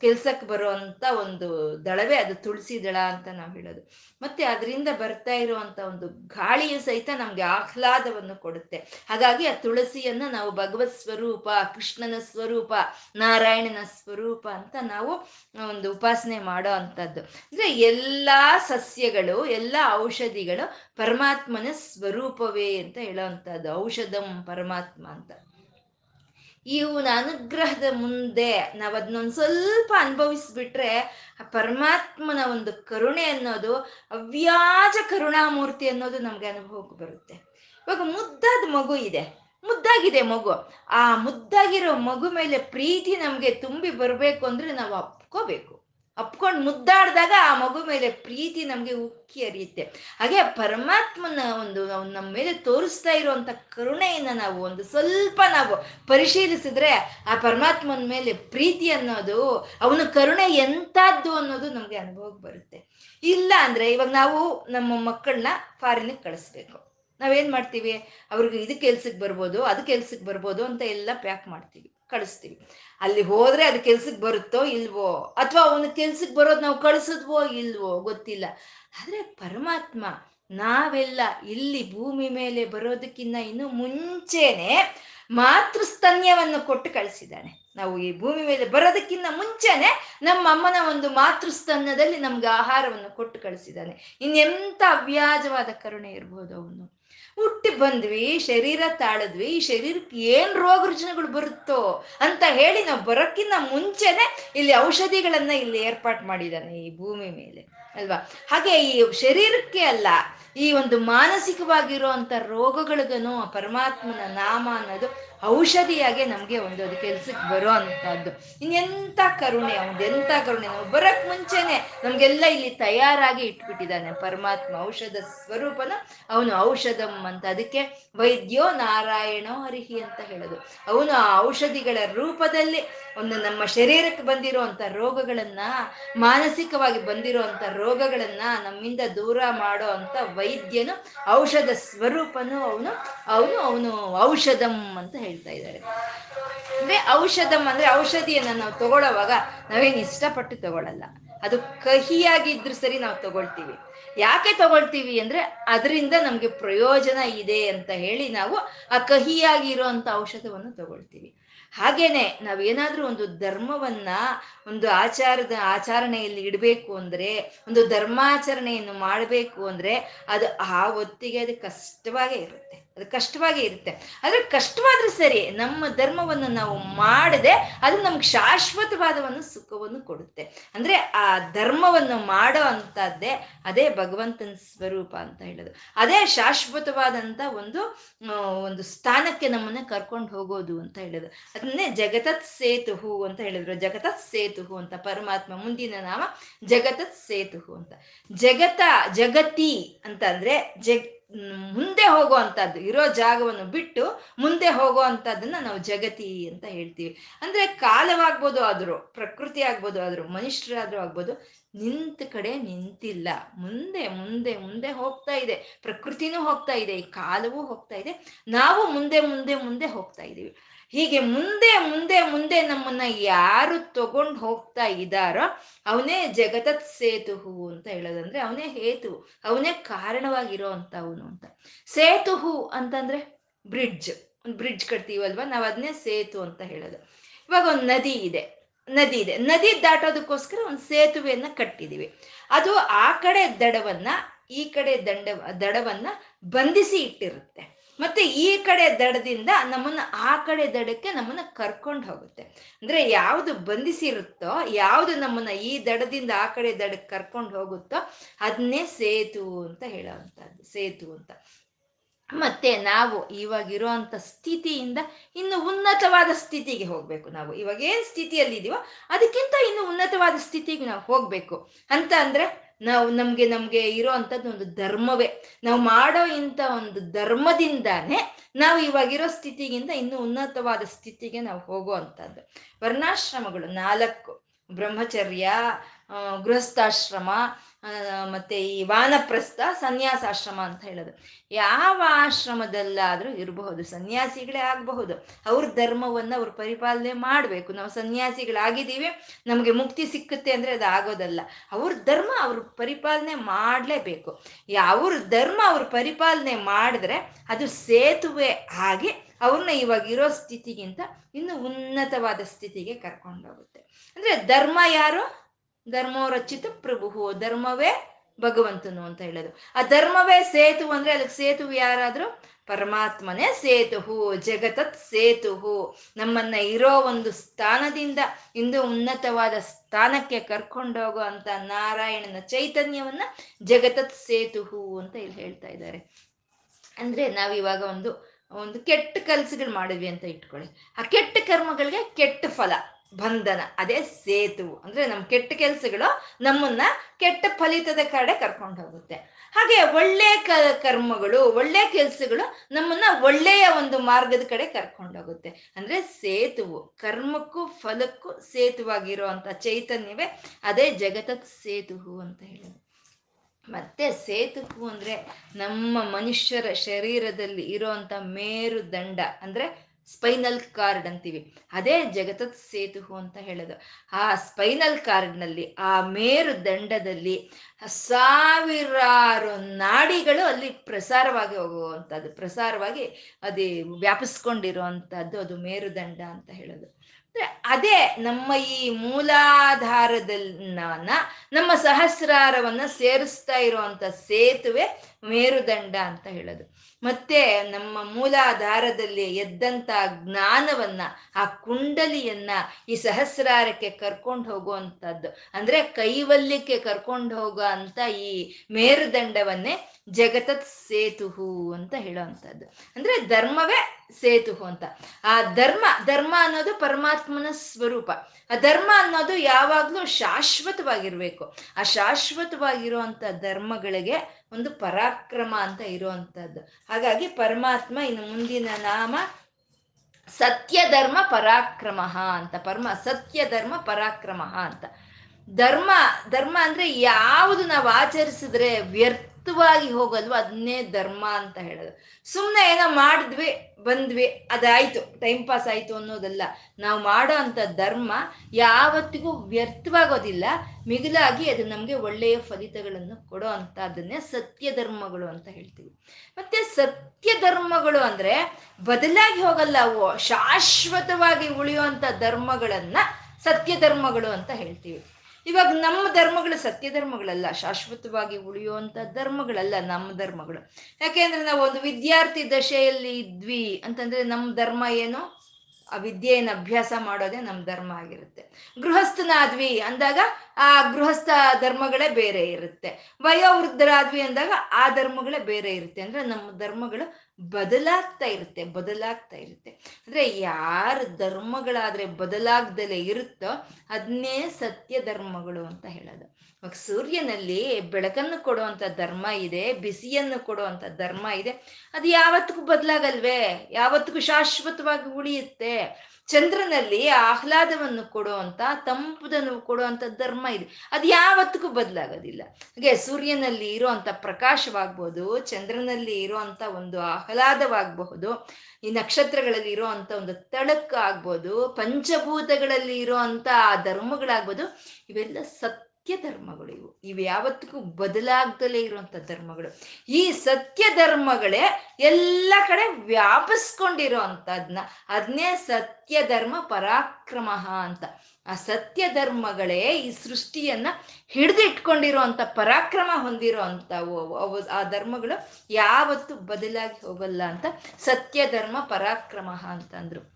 ಕೆಲ್ಸಕ್ಕೆ ಬರುವಂತ ಒಂದು ದಳವೇ ಅದು ತುಳಸಿ ದಳ ಅಂತ ನಾವು ಹೇಳೋದು. ಮತ್ತೆ ಅದರಿಂದ ಬರ್ತಾ ಇರುವಂತ ಒಂದು ಗಾಳಿಯು ಸಹಿತ ನಮ್ಗೆ ಆಹ್ಲಾದವನ್ನು ಕೊಡುತ್ತೆ. ಹಾಗಾಗಿ ಆ ತುಳಸಿಯನ್ನ ನಾವು ಭಗವತ್ ಸ್ವರೂಪ, ಕೃಷ್ಣನ ಸ್ವರೂಪ, ನಾರಾಯಣನ ಸ್ವರೂಪ ಅಂತ ನಾವು ಒಂದು ಉಪಾಸನೆ ಮಾಡೋ ಅಂಥದ್ದು. ಅಂದ್ರೆ ಎಲ್ಲಾ ಸಸ್ಯಗಳು, ಎಲ್ಲ ಔಷಧಿಗಳು ಪರಮಾತ್ಮನ ಸ್ವರೂಪವೇ ಅಂತ ಹೇಳೋವಂಥದ್ದು ಔಷಧಂ ಪರಮಾತ್ಮ ಅಂತ. ಇವನ ಅನುಗ್ರಹದ ಮುಂದೆ ನಾವು ಅದನ್ನೊಂದು ಸ್ವಲ್ಪ ಅನುಭವಿಸ್ಬಿಟ್ರೆ ಆ ಪರಮಾತ್ಮನ ಒಂದು ಕರುಣೆ ಅನ್ನೋದು, ಅವ್ಯಾಜ ಕರುಣಾಮೂರ್ತಿ ಅನ್ನೋದು ನಮ್ಗೆ ಅನುಭವಕ್ಕೆ ಬರುತ್ತೆ. ಇವಾಗ ಮುದ್ದಾದ ಮಗು ಇದೆ. ಮುದ್ದಾಗಿದೆ ಮಗು. ಆ ಮುದ್ದಾಗಿರೋ ಮಗು ಮೇಲೆ ಪ್ರೀತಿ ನಮಗೆ ತುಂಬಿ ಬರಬೇಕು ಅಂದ್ರೆ ನಾವು ಅಪ್ಕೋಬೇಕು. ಅಪ್ಕೊಂಡು ಮುದ್ದಾಡಿದಾಗ ಆ ಮಗು ಮೇಲೆ ಪ್ರೀತಿ ನಮಗೆ ಉಕ್ಕಿ ಹರಿಯುತ್ತೆ. ಹಾಗೆ ಪರಮಾತ್ಮನ ಒಂದು ನಮ್ಮ ಮೇಲೆ ತೋರಿಸ್ತಾ ಇರುವಂಥ ಕರುಣೆಯನ್ನು ನಾವು ಒಂದು ಸ್ವಲ್ಪ ನಾವು ಪರಿಶೀಲಿಸಿದ್ರೆ ಆ ಪರಮಾತ್ಮನ ಮೇಲೆ ಪ್ರೀತಿ ಅನ್ನೋದು, ಅವನ ಕರುಣೆ ಎಂಥದ್ದು ಅನ್ನೋದು ನಮಗೆ ಅನುಭವಕ್ಕೆ ಬರುತ್ತೆ. ಇಲ್ಲ ಅಂದರೆ ಇವಾಗ ನಾವು ನಮ್ಮ ಮಕ್ಕಳನ್ನ ಫಾರಿನಿಗೆ ಕಳಿಸ್ಬೇಕು. ನಾವೇನು ಮಾಡ್ತೀವಿ? ಅವ್ರಿಗೆ ಇದು ಕೆಲ್ಸಕ್ಕೆ ಬರ್ಬೋದು, ಅದು ಕೆಲ್ಸಕ್ಕೆ ಬರ್ಬೋದು ಅಂತ ಎಲ್ಲ ಪ್ಯಾಕ್ ಮಾಡ್ತೀವಿ. ಕಳಿಸ್ತೀವಿ. ಅಲ್ಲಿ ಹೋದ್ರೆ ಅದು ಕೆಲ್ಸಕ್ಕೆ ಬರುತ್ತೋ ಇಲ್ವೋ? ಅಥವಾ ಅವನ ಕೆಲ್ಸಕ್ಕೆ ಬರೋದು ನಾವು ಕಳಿಸಿದ್ವೋ ಇಲ್ವೋ? ಗೊತ್ತಿಲ್ಲ. ಆದ್ರೆ ಪರಮಾತ್ಮ, ನಾವೆಲ್ಲ ಇಲ್ಲಿ ಭೂಮಿ ಮೇಲೆ ಬರೋದಕ್ಕಿಂತ ಇನ್ನು ಮುಂಚೆನೆ ಮಾತೃಸ್ತನ್ಯವನ್ನು ಕೊಟ್ಟು ಕಳಿಸಿದ್ದಾನೆ. ನಾವು ಈ ಭೂಮಿ ಮೇಲೆ ಬರೋದಕ್ಕಿಂತ ಮುಂಚೆನೆ ನಮ್ಮ ಅಮ್ಮನ ಒಂದು ಮಾತೃಸ್ತನ್ಯದಲ್ಲಿ ನಮ್ಗೆ ಆಹಾರವನ್ನು ಕೊಟ್ಟು ಕಳಿಸಿದ್ದಾನೆ. ಇನ್ನೆಂತ ಅವ್ಯಾಜವಾದ ಕರುಣೆ ಇರ್ಬೋದು ಅವನು. ಹುಟ್ಟಿ ಬಂದ್ವಿ, ಶರೀರ ತಾಳದ್ವಿ, ಈ ಶರೀರಕ್ಕೆ ಏನ್ ರೋಗ ರುಜಿನಗಳು ಬರುತ್ತೋ ಅಂತ ಹೇಳಿ ನಾವು ಬರೋಕ್ಕಿಂತ ಮುಂಚೆನೆ ಇಲ್ಲಿ ಔಷಧಿಗಳನ್ನ ಇಲ್ಲಿ ಏರ್ಪಾಟ್ ಮಾಡಿದ್ದಾನೆ ಈ ಭೂಮಿ ಮೇಲೆ, ಅಲ್ವಾ? ಹಾಗೆ ಈ ಶರೀರಕ್ಕೆ ಅಲ್ಲ, ಈ ಒಂದು ಮಾನಸಿಕವಾಗಿರುವಂತ ರೋಗಗಳಿಗೂ ಪರಮಾತ್ಮನ ನಾಮ ಅನ್ನೋದು ಔಷಧಿಯಾಗೆ ನಮಗೆ ಒಂದು ಅದು ಕೆಲ್ಸಕ್ಕೆ ಬರೋ ಅಂತದ್ದು ಇನ್ನೆಂಥ ಕರುಣೆ ಅವನು ಎಂಥ ಕರುಣೆ. ನಾವು ಬರಕ್ ಮುಂಚೆನೆ ನಮ್ಗೆಲ್ಲ ಇಲ್ಲಿ ತಯಾರಾಗಿ ಇಟ್ಬಿಟ್ಟಿದ್ದಾನೆ ಪರಮಾತ್ಮ ಔಷಧ ಸ್ವರೂಪನ. ಅವನು ಔಷಧಂ ಅಂತ ಅದಕ್ಕೆ ವೈದ್ಯೋ ನಾರಾಯಣೋ ಹರಿಹಿ ಅಂತ ಹೇಳೋದು. ಅವನು ಆ ಔಷಧಿಗಳ ರೂಪದಲ್ಲಿ ಒಂದು ನಮ್ಮ ಶರೀರಕ್ಕೆ ಬಂದಿರುವಂತ ರೋಗಗಳನ್ನ, ಮಾನಸಿಕವಾಗಿ ಬಂದಿರುವಂತ ರೋಗಗಳನ್ನ ನಮ್ಮಿಂದ ದೂರ ಮಾಡೋ ಅಂತ ವೈದ್ಯನು ಔಷಧ ಸ್ವರೂಪನು ಅವನು. ಅವನು ಅವನು ಔಷಧಂ ಅಂತ ಹೇಳ್ತಾ ಇದ್ದಾರೆ. ಅಂದ್ರೆ ಔಷಧಂ ಅಂದ್ರೆ ಔಷಧಿಯನ್ನ ನಾವು ತಗೊಳ್ಳೋವಾಗ ನಾವೇನು ಇಷ್ಟಪಟ್ಟು ತಗೊಳ್ಳಲ್ಲ. ಅದು ಕಹಿಯಾಗಿದ್ರು ಸರಿ ನಾವು ತಗೊಳ್ತೀವಿ. ಯಾಕೆ ತಗೊಳ್ತೀವಿ ಅಂದ್ರೆ ಅದರಿಂದ ನಮ್ಗೆ ಪ್ರಯೋಜನ ಇದೆ ಅಂತ ಹೇಳಿ ನಾವು ಆ ಕಹಿಯಾಗಿರುವಂತ ಔಷಧವನ್ನು ತಗೊಳ್ತೀವಿ. ಹಾಗೇನೆ ನಾವೇನಾದ್ರೂ ಒಂದು ಧರ್ಮವನ್ನ ಒಂದು ಆಚಾರದ ಆಚರಣೆಯಲ್ಲಿ ಇಡಬೇಕು ಅಂದ್ರೆ, ಒಂದು ಧರ್ಮಾಚರಣೆಯನ್ನು ಮಾಡಬೇಕು ಅಂದ್ರೆ ಅದು ಆ ಹೊತ್ತಿಗೆ ಅದು ಕಷ್ಟವಾಗೇ ಇರುತ್ತೆ. ಕಷ್ಟವಾಗೇ ಇರುತ್ತೆ. ಆದ್ರೆ ಕಷ್ಟವಾದ್ರೂ ಸರಿ ನಮ್ಮ ಧರ್ಮವನ್ನು ನಾವು ಮಾಡದೆ ಅದು ನಮ್ಗೆ ಶಾಶ್ವತವಾದ ಒಂದು ಸುಖವನ್ನು ಕೊಡುತ್ತೆ. ಅಂದ್ರೆ ಆ ಧರ್ಮವನ್ನು ಮಾಡೋ ಅಂತದ್ದೇ ಅದೇ ಭಗವಂತನ ಸ್ವರೂಪ ಅಂತ ಹೇಳೋದು. ಅದೇ ಶಾಶ್ವತವಾದಂತ ಒಂದು ಒಂದು ಸ್ಥಾನಕ್ಕೆ ನಮ್ಮನ್ನ ಕರ್ಕೊಂಡು ಹೋಗೋದು ಅಂತ ಹೇಳೋದು. ಅದನ್ನೇ ಜಗತತ್ ಸೇತುಹು ಅಂತ ಹೇಳಿದ್ರು. ಜಗತತ್ ಸೇತುಹು ಅಂತ ಪರಮಾತ್ಮ ಮುಂದಿನ ನಾಮ ಜಗತತ್ ಸೇತುಹು ಅಂತ. ಜಗತ, ಜಗತಿ ಅಂತ ಅಂದ್ರೆ ಜಗ್ ಮುಂದೆ ಹೋಗುವಂಥದ್ದು ಇರೋ ಜಾಗವನ್ನು ಬಿಟ್ಟು ಮುಂದೆ ಹೋಗುವಂಥದ್ದನ್ನ ನಾವು ಜಗತಿ ಅಂತ ಹೇಳ್ತೀವಿ. ಅಂದ್ರೆ ಕಾಲವಾಗ್ಬೋದು ಆದರೂ, ಪ್ರಕೃತಿ ಆಗ್ಬೋದು ಆದ್ರು, ಮನುಷ್ಯರಾದ್ರೂ ಆಗ್ಬೋದು, ನಿಂತ ಕಡೆ ನಿಂತಿಲ್ಲ. ಮುಂದೆ ಮುಂದೆ ಮುಂದೆ ಹೋಗ್ತಾ ಇದೆ. ಪ್ರಕೃತಿನೂ ಹೋಗ್ತಾ ಇದೆ, ಈ ಕಾಲವೂ ಹೋಗ್ತಾ ಇದೆ. ನಾವು ಮುಂದೆ ಮುಂದೆ ಮುಂದೆ ಹೋಗ್ತಾ ಇದೀವಿ. ಹೀಗೆ ಮುಂದೆ ಮುಂದೆ ಮುಂದೆ ನಮ್ಮನ್ನ ಯಾರು ತಗೊಂಡು ಹೋಗ್ತಾ ಇದ್ದಾರೋ ಅವನೇ ಜಗತತ್ ಸೇತುಹು ಅಂತ ಹೇಳೋದಂದ್ರೆ ಅವನೇ ಹೇತು, ಅವನೇ ಕಾರಣವಾಗಿರೋ ಅಂತ. ಅವನು ಅಂತ ಸೇತುಹು ಅಂತಂದ್ರೆ ಬ್ರಿಡ್ಜ್ ಒಂದು ಬ್ರಿಡ್ಜ್ ಕಟ್ತೀವಲ್ವಾ? ನಾವು ಅದನ್ನೇ ಸೇತು ಅಂತ ಹೇಳೋದು. ಇವಾಗ ಒಂದು ನದಿ ಇದೆ ನದಿ ಇದೆ. ನದಿ ದಾಟೋದಕ್ಕೋಸ್ಕರ ಒಂದು ಸೇತುವೆಯನ್ನ ಕಟ್ಟಿದೀವಿ. ಅದು ಆ ಕಡೆ ದಡವನ್ನ, ಈ ಕಡೆ ದಂಡ ದಡವನ್ನ ಬಂಧಿಸಿ ಇಟ್ಟಿರುತ್ತೆ. ಮತ್ತೆ ಈ ಕಡೆ ದಡದಿಂದ ನಮ್ಮನ್ನ ಆ ಕಡೆ ದಡಕ್ಕೆ ನಮ್ಮನ್ನ ಕರ್ಕೊಂಡು ಹೋಗುತ್ತೆ. ಅಂದ್ರೆ ಯಾವುದು ಬಂಧಿಸಿರುತ್ತೋ, ಯಾವುದು ನಮ್ಮನ್ನ ಈ ದಡದಿಂದ ಆ ಕಡೆ ದಡಕ್ಕೆ ಕರ್ಕೊಂಡು ಹೋಗುತ್ತೋ ಅದನ್ನೇ ಸೇತು ಅಂತ ಹೇಳೋವಂಥದ್ದು, ಸೇತು ಅಂತ. ಮತ್ತೆ ನಾವು ಇವಾಗಿರುವಂತ ಸ್ಥಿತಿಯಿಂದ ಇನ್ನು ಉನ್ನತವಾದ ಸ್ಥಿತಿಗೆ ಹೋಗ್ಬೇಕು ನಾವು. ಇವಾಗ ಏನ್ ಸ್ಥಿತಿಯಲ್ಲಿ ಇದೀವೋ ಅದಕ್ಕಿಂತ ಇನ್ನು ಉನ್ನತವಾದ ಸ್ಥಿತಿಗೆ ನಾವು ಹೋಗಬೇಕು. ಅಂತ ಅಂದ್ರೆ ನಾವು ನಮ್ಗೆ ನಮ್ಗೆ ಇರೋ ಒಂದು ಧರ್ಮವೇ. ನಾವು ಮಾಡೋ ಇಂಥ ಒಂದು ಧರ್ಮದಿಂದಾನೇ ನಾವು ಇವಾಗಿರೋ ಸ್ಥಿತಿಗಿಂತ ಇನ್ನೂ ಉನ್ನತವಾದ ಸ್ಥಿತಿಗೆ ನಾವು ಹೋಗೋ ಅಂಥದ್ದು. ವರ್ಣಾಶ್ರಮಗಳು ನಾಲ್ಕು. ಬ್ರಹ್ಮಚರ್ಯ ಗೃಹಸ್ಥಾಶ್ರಮ ಮತ್ತೆ ಈ ವಾನಪ್ರಸ್ಥ ಸನ್ಯಾಸಾಶ್ರಮ ಅಂತ ಹೇಳೋದು. ಯಾವ ಆಶ್ರಮದಲ್ಲಾದರೂ ಇರಬಹುದು, ಸನ್ಯಾಸಿಗಳೇ ಆಗಬಹುದು. ಅವ್ರ ಧರ್ಮವನ್ನ ಅವ್ರು ಪರಿಪಾಲನೆ ಮಾಡಬೇಕು. ನಾವು ಸನ್ಯಾಸಿಗಳಾಗಿದ್ದೀವಿ, ನಮಗೆ ಮುಕ್ತಿ ಸಿಕ್ಕುತ್ತೆ ಅಂದ್ರೆ ಅದು ಆಗೋದಲ್ಲ. ಅವ್ರ ಧರ್ಮ ಅವ್ರ ಪರಿಪಾಲನೆ ಮಾಡಲೇಬೇಕು. ಅವ್ರ ಧರ್ಮ ಅವ್ರ ಪರಿಪಾಲನೆ ಮಾಡಿದ್ರೆ ಅದು ಸೇತುವೆ ಆಗಿ ಅವ್ರನ್ನ ಇವಾಗ ಇರೋ ಸ್ಥಿತಿಗಿಂತ ಇನ್ನು ಉನ್ನತವಾದ ಸ್ಥಿತಿಗೆ ಕರ್ಕೊಂಡೋಗುತ್ತೆ. ಅಂದರೆ ಧರ್ಮ ಯಾರು? ಧರ್ಮೋರಚಿತ ಪ್ರಭು ಧರ್ಮವೇ ಭಗವಂತನು ಅಂತ ಹೇಳೋದು. ಆ ಧರ್ಮವೇ ಸೇತು ಅಂದ್ರೆ ಅದಕ್ಕೆ ಸೇತು ಯಾರಾದ್ರೂ? ಪರಮಾತ್ಮನೇ ಸೇತು ಜಗತತ್ ಸೇತುಹು. ನಮ್ಮನ್ನ ಇರೋ ಒಂದು ಸ್ಥಾನದಿಂದ ಇಂದು ಉನ್ನತವಾದ ಸ್ಥಾನಕ್ಕೆ ಕರ್ಕೊಂಡೋಗೋ ಅಂತ ನಾರಾಯಣನ ಚೈತನ್ಯವನ್ನ ಜಗತತ್ ಸೇತುಹು ಅಂತ ಇಲ್ಲಿ ಹೇಳ್ತಾ ಇದ್ದಾರೆ. ಅಂದ್ರೆ ನಾವಿವಾಗ ಒಂದು ಒಂದು ಕೆಟ್ಟ ಕೆಲಸಗಳು ಮಾಡಿದ್ವಿ ಅಂತ ಇಟ್ಕೊಳ್ಳಿ. ಆ ಕೆಟ್ಟ ಕರ್ಮಗಳಿಗೆ ಕೆಟ್ಟ ಫಲ. ಬಂಧನ, ಅದೇ ಸೇತು. ಅಂದ್ರೆ ನಮ್ಮ ಕೆಟ್ಟ ಕೆಲಸಗಳು ನಮ್ಮನ್ನ ಕೆಟ್ಟ ಫಲಿತದ ಕಡೆ ಕರ್ಕೊಂಡು ಹೋಗುತ್ತೆ. ಹಾಗೆ ಒಳ್ಳೆ ಕರ್ಮಗಳು, ಒಳ್ಳೆ ಕೆಲಸಗಳು ನಮ್ಮನ್ನ ಒಳ್ಳೆಯ ಒಂದು ಮಾರ್ಗದ ಕಡೆ ಕರ್ಕೊಂಡೋಗುತ್ತೆ ಅಂದ್ರೆ ಸೇತುವು, ಕರ್ಮಕ್ಕೂ ಫಲಕ್ಕೂ ಸೇತುವಾಗಿರೋ ಅಂತ ಚೈತನ್ಯವೇ ಅದೇ ಜಗತತ್ ಸೇತುವು ಅಂತ ಹೇಳೋದು. ಮತ್ತೆ ಸೇತುಕು ಅಂದ್ರೆ ನಮ್ಮ ಮನುಷ್ಯರ ಶರೀರದಲ್ಲಿ ಇರುವಂತ ಮೇರುದಂಡ, ಅಂದ್ರೆ ಸ್ಪೈನಲ್ ಕಾರ್ಡ್ ಅಂತೀವಿ. ಅದೇ ಜಗತದ ಸೇತು ಅಂತ ಹೇಳೋದು. ಆ ಸ್ಪೈನಲ್ ಕಾರ್ಡ್ನಲ್ಲಿ, ಆ ಮೇರು ದಂಡದಲ್ಲಿ ಸಾವಿರಾರು ನಾಡಿಗಳು ಅಲ್ಲಿ ಪ್ರಸಾರವಾಗಿ ಹೋಗುವಂಥದ್ದು. ಪ್ರಸಾರವಾಗಿ ಅದೇ ವ್ಯಾಪಿಸ್ಕೊಂಡಿರುವಂಥದ್ದು ಅದು ಮೇರುದಂಡ ಅಂತ ಹೇಳೋದು. ಅದೇ ನಮ್ಮ ಈ ಮೂಲಾಧಾರದನ್ನ ನಮ್ಮ ಸಹಸ್ರಾರವನ್ನ ಸೇರಿಸ್ತಾ ಇರುವಂತ ಸೇತುವೆ ಮೇರುದಂಡ ಅಂತ ಹೇಳೋದು. ಮತ್ತೆ ನಮ್ಮ ಮೂಲಾಧಾರದಲ್ಲಿ ಎದ್ದಂತ ಜ್ಞಾನವನ್ನ, ಆ ಕುಂಡಲಿಯನ್ನ ಈ ಸಹಸ್ರಾರಕ್ಕೆ ಕರ್ಕೊಂಡು ಹೋಗುವಂಥದ್ದು ಅಂದ್ರೆ ಕೈವಲ್ಯಕ್ಕೆ ಕರ್ಕೊಂಡು ಹೋಗೋ ಅಂತ ಈ ಮೇರುದಂಡವನ್ನೇ ಜಗತತ್ ಸೇತುಹು ಅಂತ ಹೇಳುವಂಥದ್ದು ಅಂದ್ರೆ ಧರ್ಮವೇ ಸೇತುಹು ಅಂತ. ಆ ಧರ್ಮ ಧರ್ಮ ಅನ್ನೋದು ಪರಮಾತ್ಮನ ಸ್ವರೂಪ. ಆ ಧರ್ಮ ಅನ್ನೋದು ಯಾವಾಗ್ಲೂ ಶಾಶ್ವತವಾಗಿರ್ಬೇಕು. ಆ ಶಾಶ್ವತವಾಗಿರುವಂತ ಧರ್ಮಗಳಿಗೆ ಒಂದು ಪರಾಕ್ರಮ ಅಂತ ಇರುವಂತದ್ದು ಹಾಗಾಗಿ ಪರಮಾತ್ಮ ಇನ್ನು ಮುಂದಿನ ನಾಮ ಸತ್ಯ ಧರ್ಮ ಪರಾಕ್ರಮ ಅಂತ, ಪರಮ ಸತ್ಯ ಧರ್ಮ ಪರಾಕ್ರಮ ಅಂತ. ಧರ್ಮ ಧರ್ಮ ಅಂದ್ರೆ ಯಾವುದು ನಾವು ಆಚರಿಸಿದ್ರೆ ವ್ಯರ್ಥ. ಮುಕ್ತವಾಗಿ ಹೋಗಲ್ವ ಅದನ್ನೇ ಧರ್ಮ ಅಂತ ಹೇಳೋದು. ಸುಮ್ಮನೆ ಏನೋ ಮಾಡಿದ್ವಿ, ಬಂದ್ವಿ, ಅದಾಯ್ತು ಟೈಮ್ ಪಾಸ್ ಆಯ್ತು ಅನ್ನೋದಲ್ಲ. ನಾವು ಮಾಡೋ ಅಂಥ ಧರ್ಮ ಯಾವತ್ತಿಗೂ ವ್ಯರ್ಥವಾಗೋದಿಲ್ಲ. ಮಿಗಿಲಾಗಿ ಅದು ನಮಗೆ ಒಳ್ಳೆಯ ಫಲಿತಗಳನ್ನು ಕೊಡೋ ಅಂತ ಅದನ್ನೇ ಸತ್ಯ ಧರ್ಮಗಳು ಅಂತ ಹೇಳ್ತೀವಿ. ಮತ್ತೆ ಸತ್ಯ ಧರ್ಮಗಳು ಅಂದ್ರೆ ಬದಲಾಗಿ ಹೋಗಲ್ಲ ಅವು ಶಾಶ್ವತವಾಗಿ ಉಳಿಯುವಂತ ಧರ್ಮಗಳನ್ನ ಸತ್ಯ ಧರ್ಮಗಳು ಅಂತ ಹೇಳ್ತೀವಿ. ಇವಾಗ ನಮ್ಮ ಧರ್ಮಗಳು ಸತ್ಯ ಧರ್ಮಗಳಲ್ಲ, ಶಾಶ್ವತವಾಗಿ ಉಳಿಯುವಂಥ ಧರ್ಮಗಳಲ್ಲ ನಮ್ಮ ಧರ್ಮಗಳು. ಯಾಕೆಂದ್ರೆ ನಾವು ಒಂದು ವಿದ್ಯಾರ್ಥಿ ದಶೆಯಲ್ಲಿ ಇದ್ವಿ ಅಂತಂದ್ರೆ ನಮ್ಮ ಧರ್ಮ ಏನು? ಆ ವಿದ್ಯೆಯನ್ನು ಅಭ್ಯಾಸ ಮಾಡೋದೇ ನಮ್ಮ ಧರ್ಮ ಆಗಿರುತ್ತೆ. ಗೃಹಸ್ಥನಾದ್ವಿ ಅಂದಾಗ ಆ ಗೃಹಸ್ಥ ಧರ್ಮಗಳೇ ಬೇರೆ ಇರುತ್ತೆ. ವಯೋವೃದ್ಧರಾದ್ವಿ ಅಂದಾಗ ಆ ಧರ್ಮಗಳೇ ಬೇರೆ ಇರುತ್ತೆ. ಅಂದ್ರೆ ನಮ್ಮ ಧರ್ಮಗಳು ಬದಲಾಗ್ತಾ ಇರುತ್ತೆ ಬದಲಾಗ್ತಾ ಇರುತ್ತೆ ಅಂದ್ರೆ ಯಾರ ಧರ್ಮಗಳಾದ್ರೆ ಬದಲಾಗ್ದಲೇ ಇರುತ್ತೋ ಅದನ್ನೇ ಸತ್ಯ ಧರ್ಮಗಳು ಅಂತ ಹೇಳೋದು. ಇವಾಗ ಸೂರ್ಯನಲ್ಲಿ ಬೆಳಕನ್ನು ಕೊಡುವಂತ ಧರ್ಮ ಇದೆ, ಬಿಸಿಯನ್ನು ಕೊಡುವಂತ ಧರ್ಮ ಇದೆ. ಅದು ಯಾವತ್ತಿಗೂ ಬದಲಾಗಲ್ವೇ? ಯಾವತ್ತಿಗೂ ಶಾಶ್ವತವಾಗಿ ಉಳಿಯುತ್ತೆ? ಚಂದ್ರನಲ್ಲಿ ಆಹ್ಲಾದವನ್ನು ಕೊಡುವಂತ, ತಂಪುದನ್ನು ಕೊಡುವಂತ ಧರ್ಮ ಇದೆ. ಅದು ಯಾವತ್ತಿಗೂ ಬದಲಾಗೋದಿಲ್ಲ. ಹಾಗೆ ಸೂರ್ಯನಲ್ಲಿ ಇರುವಂತ ಪ್ರಕಾಶವಾಗ್ಬೋದು, ಚಂದ್ರನಲ್ಲಿ ಇರುವಂತ ಒಂದು ಆಹ್ಲಾದವಾಗಬಹುದು, ಈ ನಕ್ಷತ್ರಗಳಲ್ಲಿ ಇರುವಂತ ಒಂದು ತಳಕ್ ಆಗ್ಬೋದು ಪಂಚಭೂತಗಳಲ್ಲಿ ಇರುವಂತ ಆ ಧರ್ಮಗಳಾಗ್ಬೋದು, ಇವೆಲ್ಲ ಸತ್ ಸತ್ಯ ಧರ್ಮಗಳು ಇವು ಇವು ಯಾವತ್ತಿಗೂ ಬದಲಾಗ್ದಲೇ ಇರುವಂತ ಧರ್ಮಗಳು. ಈ ಸತ್ಯ ಧರ್ಮಗಳೇ ಎಲ್ಲ ಕಡೆ ವ್ಯಾಪಿಸ್ಕೊಂಡಿರೋ ಅಂತದ್ನ ಅದನ್ನೇ ಸತ್ಯ ಧರ್ಮ ಪರಾಕ್ರಮ ಅಂತ. ಆ ಸತ್ಯ ಧರ್ಮಗಳೇ ಈ ಸೃಷ್ಟಿಯನ್ನ ಹಿಡಿದಿಟ್ಕೊಂಡಿರುವಂತ ಪರಾಕ್ರಮ ಹೊಂದಿರೋ ಅಂತ ಆ ಧರ್ಮಗಳು ಯಾವತ್ತು ಬದಲಾಗಿ ಹೋಗಲ್ಲ ಅಂತ. ಸತ್ಯ ಧರ್ಮ ಪರಾಕ್ರಮ ಅಂತಂದ್ರು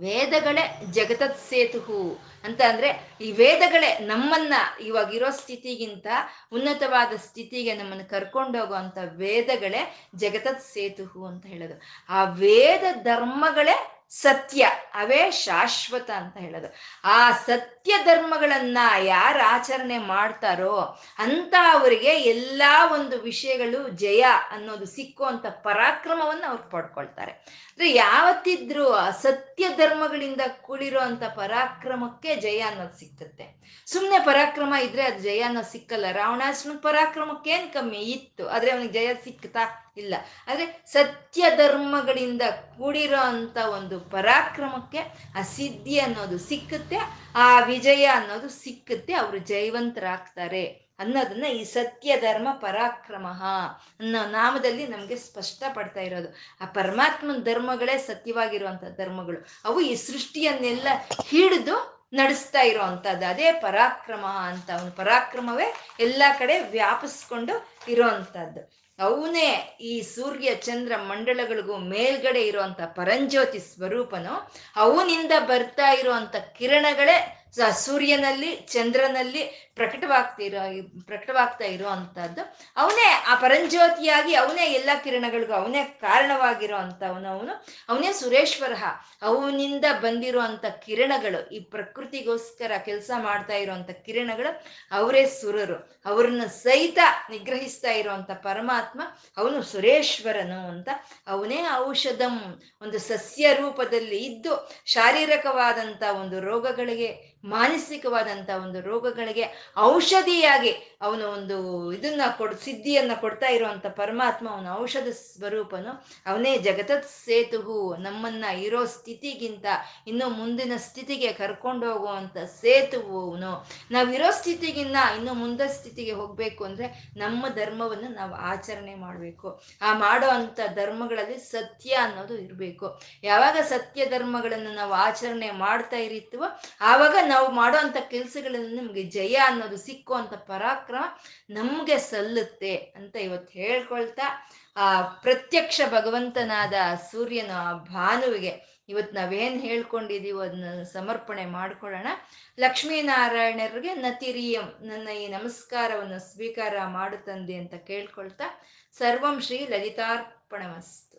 ವೇದಗಳೇ ಜಗತತ್ ಸೇತುಹು ಅಂತ ಅಂದ್ರೆ ಈ ವೇದಗಳೇ ನಮ್ಮನ್ನ ಇವಾಗಿರೋ ಸ್ಥಿತಿಗಿಂತ ಉನ್ನತವಾದ ಸ್ಥಿತಿಗೆ ನಮ್ಮನ್ನು ಕರ್ಕೊಂಡೋಗುವಂತ ವೇದಗಳೇ ಜಗತತ್ ಸೇತುಹು ಅಂತ ಹೇಳೋದು. ಆ ವೇದ ಧರ್ಮಗಳೇ ಸತ್ಯ. ಅವೇ ಶಾಶ್ವತ ಅಂತ ಹೇಳೋದು. ಆ ಸತ್ಯ ಧರ್ಮಗಳನ್ನ ಯಾರು ಆಚರಣೆ ಮಾಡ್ತಾರೋ ಅಂತ ಅವರಿಗೆ ಎಲ್ಲ ಒಂದು ವಿಷಯಗಳು ಜಯ ಅನ್ನೋದು ಸಿಕ್ಕುವಂತ ಪರಾಕ್ರಮವನ್ನು ಅವ್ರು ಪಡ್ಕೊಳ್ತಾರೆ. ಅಂದ್ರೆ ಯಾವತ್ತಿದ್ರು ಸತ್ಯ ಧರ್ಮಗಳಿಂದ ಕೂಡಿರೋ ಅಂತ ಪರಾಕ್ರಮಕ್ಕೆ ಜಯ ಅನ್ನೋದು ಸಿಕ್ತತ್ತೆ ಸುಮ್ಮನೆ ಪರಾಕ್ರಮ ಇದ್ರೆ ಅದು ಜಯ ಅನ್ನೋದು ಸಿಕ್ಕಲ್ಲ. ರಾವಣಾಸನ ಪರಾಕ್ರಮಕ್ಕೆ ಕಮ್ಮಿ? ಇತ್ತು. ಆದ್ರೆ ಅವನಿಗೆ ಜಯ ಸಿಕ್ತಾ ಇಲ್ಲ. ಆದರೆ ಸತ್ಯ ಧರ್ಮಗಳಿಂದ ಕೂಡಿರೋ ಅಂತ ಒಂದು ಪರಾಕ್ರಮಕ್ಕೆ ಆ ಸಿದ್ಧಿ ಅನ್ನೋದು ಸಿಕ್ಕುತ್ತೆ, ಆ ವಿಜಯ ಅನ್ನೋದು ಸಿಕ್ಕುತ್ತೆ, ಅವರು ಜಯವಂತರಾಗ್ತಾರೆ ಅನ್ನೋದನ್ನ ಈ ಸತ್ಯ ಧರ್ಮ ಪರಾಕ್ರಮ ಅನ್ನೋ ನಾಮದಲ್ಲಿ ನಮಗೆ ಸ್ಪಷ್ಟಪಡ್ತಾ ಇರೋದು. ಆ ಪರಮಾತ್ಮನ ಧರ್ಮಗಳೇ ಸತ್ಯವಾಗಿರುವಂಥ ಧರ್ಮಗಳು. ಅವು ಈ ಸೃಷ್ಟಿಯನ್ನೆಲ್ಲ ಹಿಡಿದು ನಡೆಸ್ತಾ ಇರೋವಂಥದ್ದು ಅದೇ ಪರಾಕ್ರಮ ಅಂತ. ಅವನು ಪರಾಕ್ರಮವೇ ಎಲ್ಲ ಕಡೆ ವ್ಯಾಪಿಸ್ಕೊಂಡು ಇರೋ ಅಂಥದ್ದು. ಅವನೇ ಈ ಸೂರ್ಯ ಚಂದ್ರ ಮಂಡಳಗಳಿಗೂ ಮೇಲ್ಗಡೆ ಇರುವಂತ ಪರಂಜ್ಯೋತಿ ಸ್ವರೂಪನು. ಅವನಿಂದ ಬರ್ತಾ ಇರುವಂತ ಕಿರಣಗಳೇ ಸೂರ್ಯನಲ್ಲಿ, ಚಂದ್ರನಲ್ಲಿ ಪ್ರಕಟವಾಗ್ತಿರೋ, ಪ್ರಕಟವಾಗ್ತಾ ಇರೋ ಅಂಥದ್ದು ಅವನೇ ಆ ಪರಂಜ್ಯೋತಿಯಾಗಿ ಅವನೇ ಎಲ್ಲ ಕಿರಣಗಳಿಗೂ ಅವನೇ ಕಾರಣವಾಗಿರೋ ಅಂಥವನು ಅವನು. ಅವನೇ ಸುರೇಶ್ವರ. ಅವನಿಂದ ಬಂದಿರುವಂಥ ಕಿರಣಗಳು, ಈ ಪ್ರಕೃತಿಗೋಸ್ಕರ ಕೆಲಸ ಮಾಡ್ತಾ ಇರುವಂಥ ಕಿರಣಗಳು ಅವರೇ ಸುರರು. ಅವ್ರನ್ನ ಸಹಿತ ನಿಗ್ರಹಿಸ್ತಾ ಇರುವಂಥ ಪರಮಾತ್ಮ ಅವನು ಸುರೇಶ್ವರನು ಅಂತ. ಅವನೇ ಔಷಧಂ. ಒಂದು ಸಸ್ಯ ರೂಪದಲ್ಲಿ ಇದ್ದು ಶಾರೀರಿಕವಾದಂಥ ಒಂದು ರೋಗಗಳಿಗೆ, ಮಾನಸಿಕವಾದಂಥ ಒಂದು ರೋಗಗಳಿಗೆ ಔಷಧಿಯಾಗಿ ಅವನು ಒಂದು ಇದನ್ನ ಕೊಡ್, ಸಿದ್ಧಿಯನ್ನ ಕೊಡ್ತಾ ಇರುವಂತ ಪರಮಾತ್ಮ ಅವನ ಔಷಧ ಸ್ವರೂಪನು ಅವನೇ ಜಗತತ್ ಸೇತುಹು, ನಮ್ಮನ್ನ ಇರೋ ಸ್ಥಿತಿಗಿಂತ ಇನ್ನು ಮುಂದಿನ ಸ್ಥಿತಿಗೆ ಕರ್ಕೊಂಡು ಹೋಗುವಂತ ಸೇತುವು ಅವನು. ನಾವಿರೋ ಸ್ಥಿತಿಗಿನ್ನ ಇನ್ನು ಮುಂದೆ ಸ್ಥಿತಿಗೆ ಹೋಗ್ಬೇಕು ಅಂದ್ರೆ ನಮ್ಮ ಧರ್ಮವನ್ನು ನಾವು ಆಚರಣೆ ಮಾಡಬೇಕು. ಆ ಮಾಡೋ ಅಂತ ಧರ್ಮಗಳಲ್ಲಿ ಸತ್ಯ ಅನ್ನೋದು ಇರಬೇಕು. ಯಾವಾಗ ಸತ್ಯ ಧರ್ಮಗಳನ್ನು ನಾವು ಆಚರಣೆ ಮಾಡ್ತಾ ಇರಿತೀವೋ, ಆವಾಗ ನಾವು ಮಾಡೋ ಅಂತ ಕೆಲ್ಸಗಳಲ್ಲಿ ನಮ್ಗೆ ಜಯ ಅನ್ನೋದು ಸಿಕ್ಕುವಂಥ ಪರಾಕ್ರಮ ನಮಗೆ ಸಲ್ಲುತ್ತೆ ಅಂತ ಇವತ್ತು ಹೇಳ್ಕೊಳ್ತಾ, ಆ ಪ್ರತ್ಯಕ್ಷ ಭಗವಂತನಾದ ಸೂರ್ಯನ ಭಾನುವಿಗೆ ಇವತ್ತು ನಾವೇನು ಹೇಳ್ಕೊಂಡಿದ್ದೀವೋ ಅದನ್ನ ಸಮರ್ಪಣೆ ಮಾಡ್ಕೊಳ್ಳೋಣ. ಲಕ್ಷ್ಮೀನಾರಾಯಣರಿಗೆ ನತಿರಿಯಂ, ನನ್ನ ಈ ನಮಸ್ಕಾರವನ್ನು ಸ್ವೀಕಾರ ಮಾಡುತ್ತಂದೆ ಅಂತ ಕೇಳ್ಕೊಳ್ತಾ, ಸರ್ವಂ ಶ್ರೀ ಲಲಿತಾರ್ಪಣಮಸ್ತು.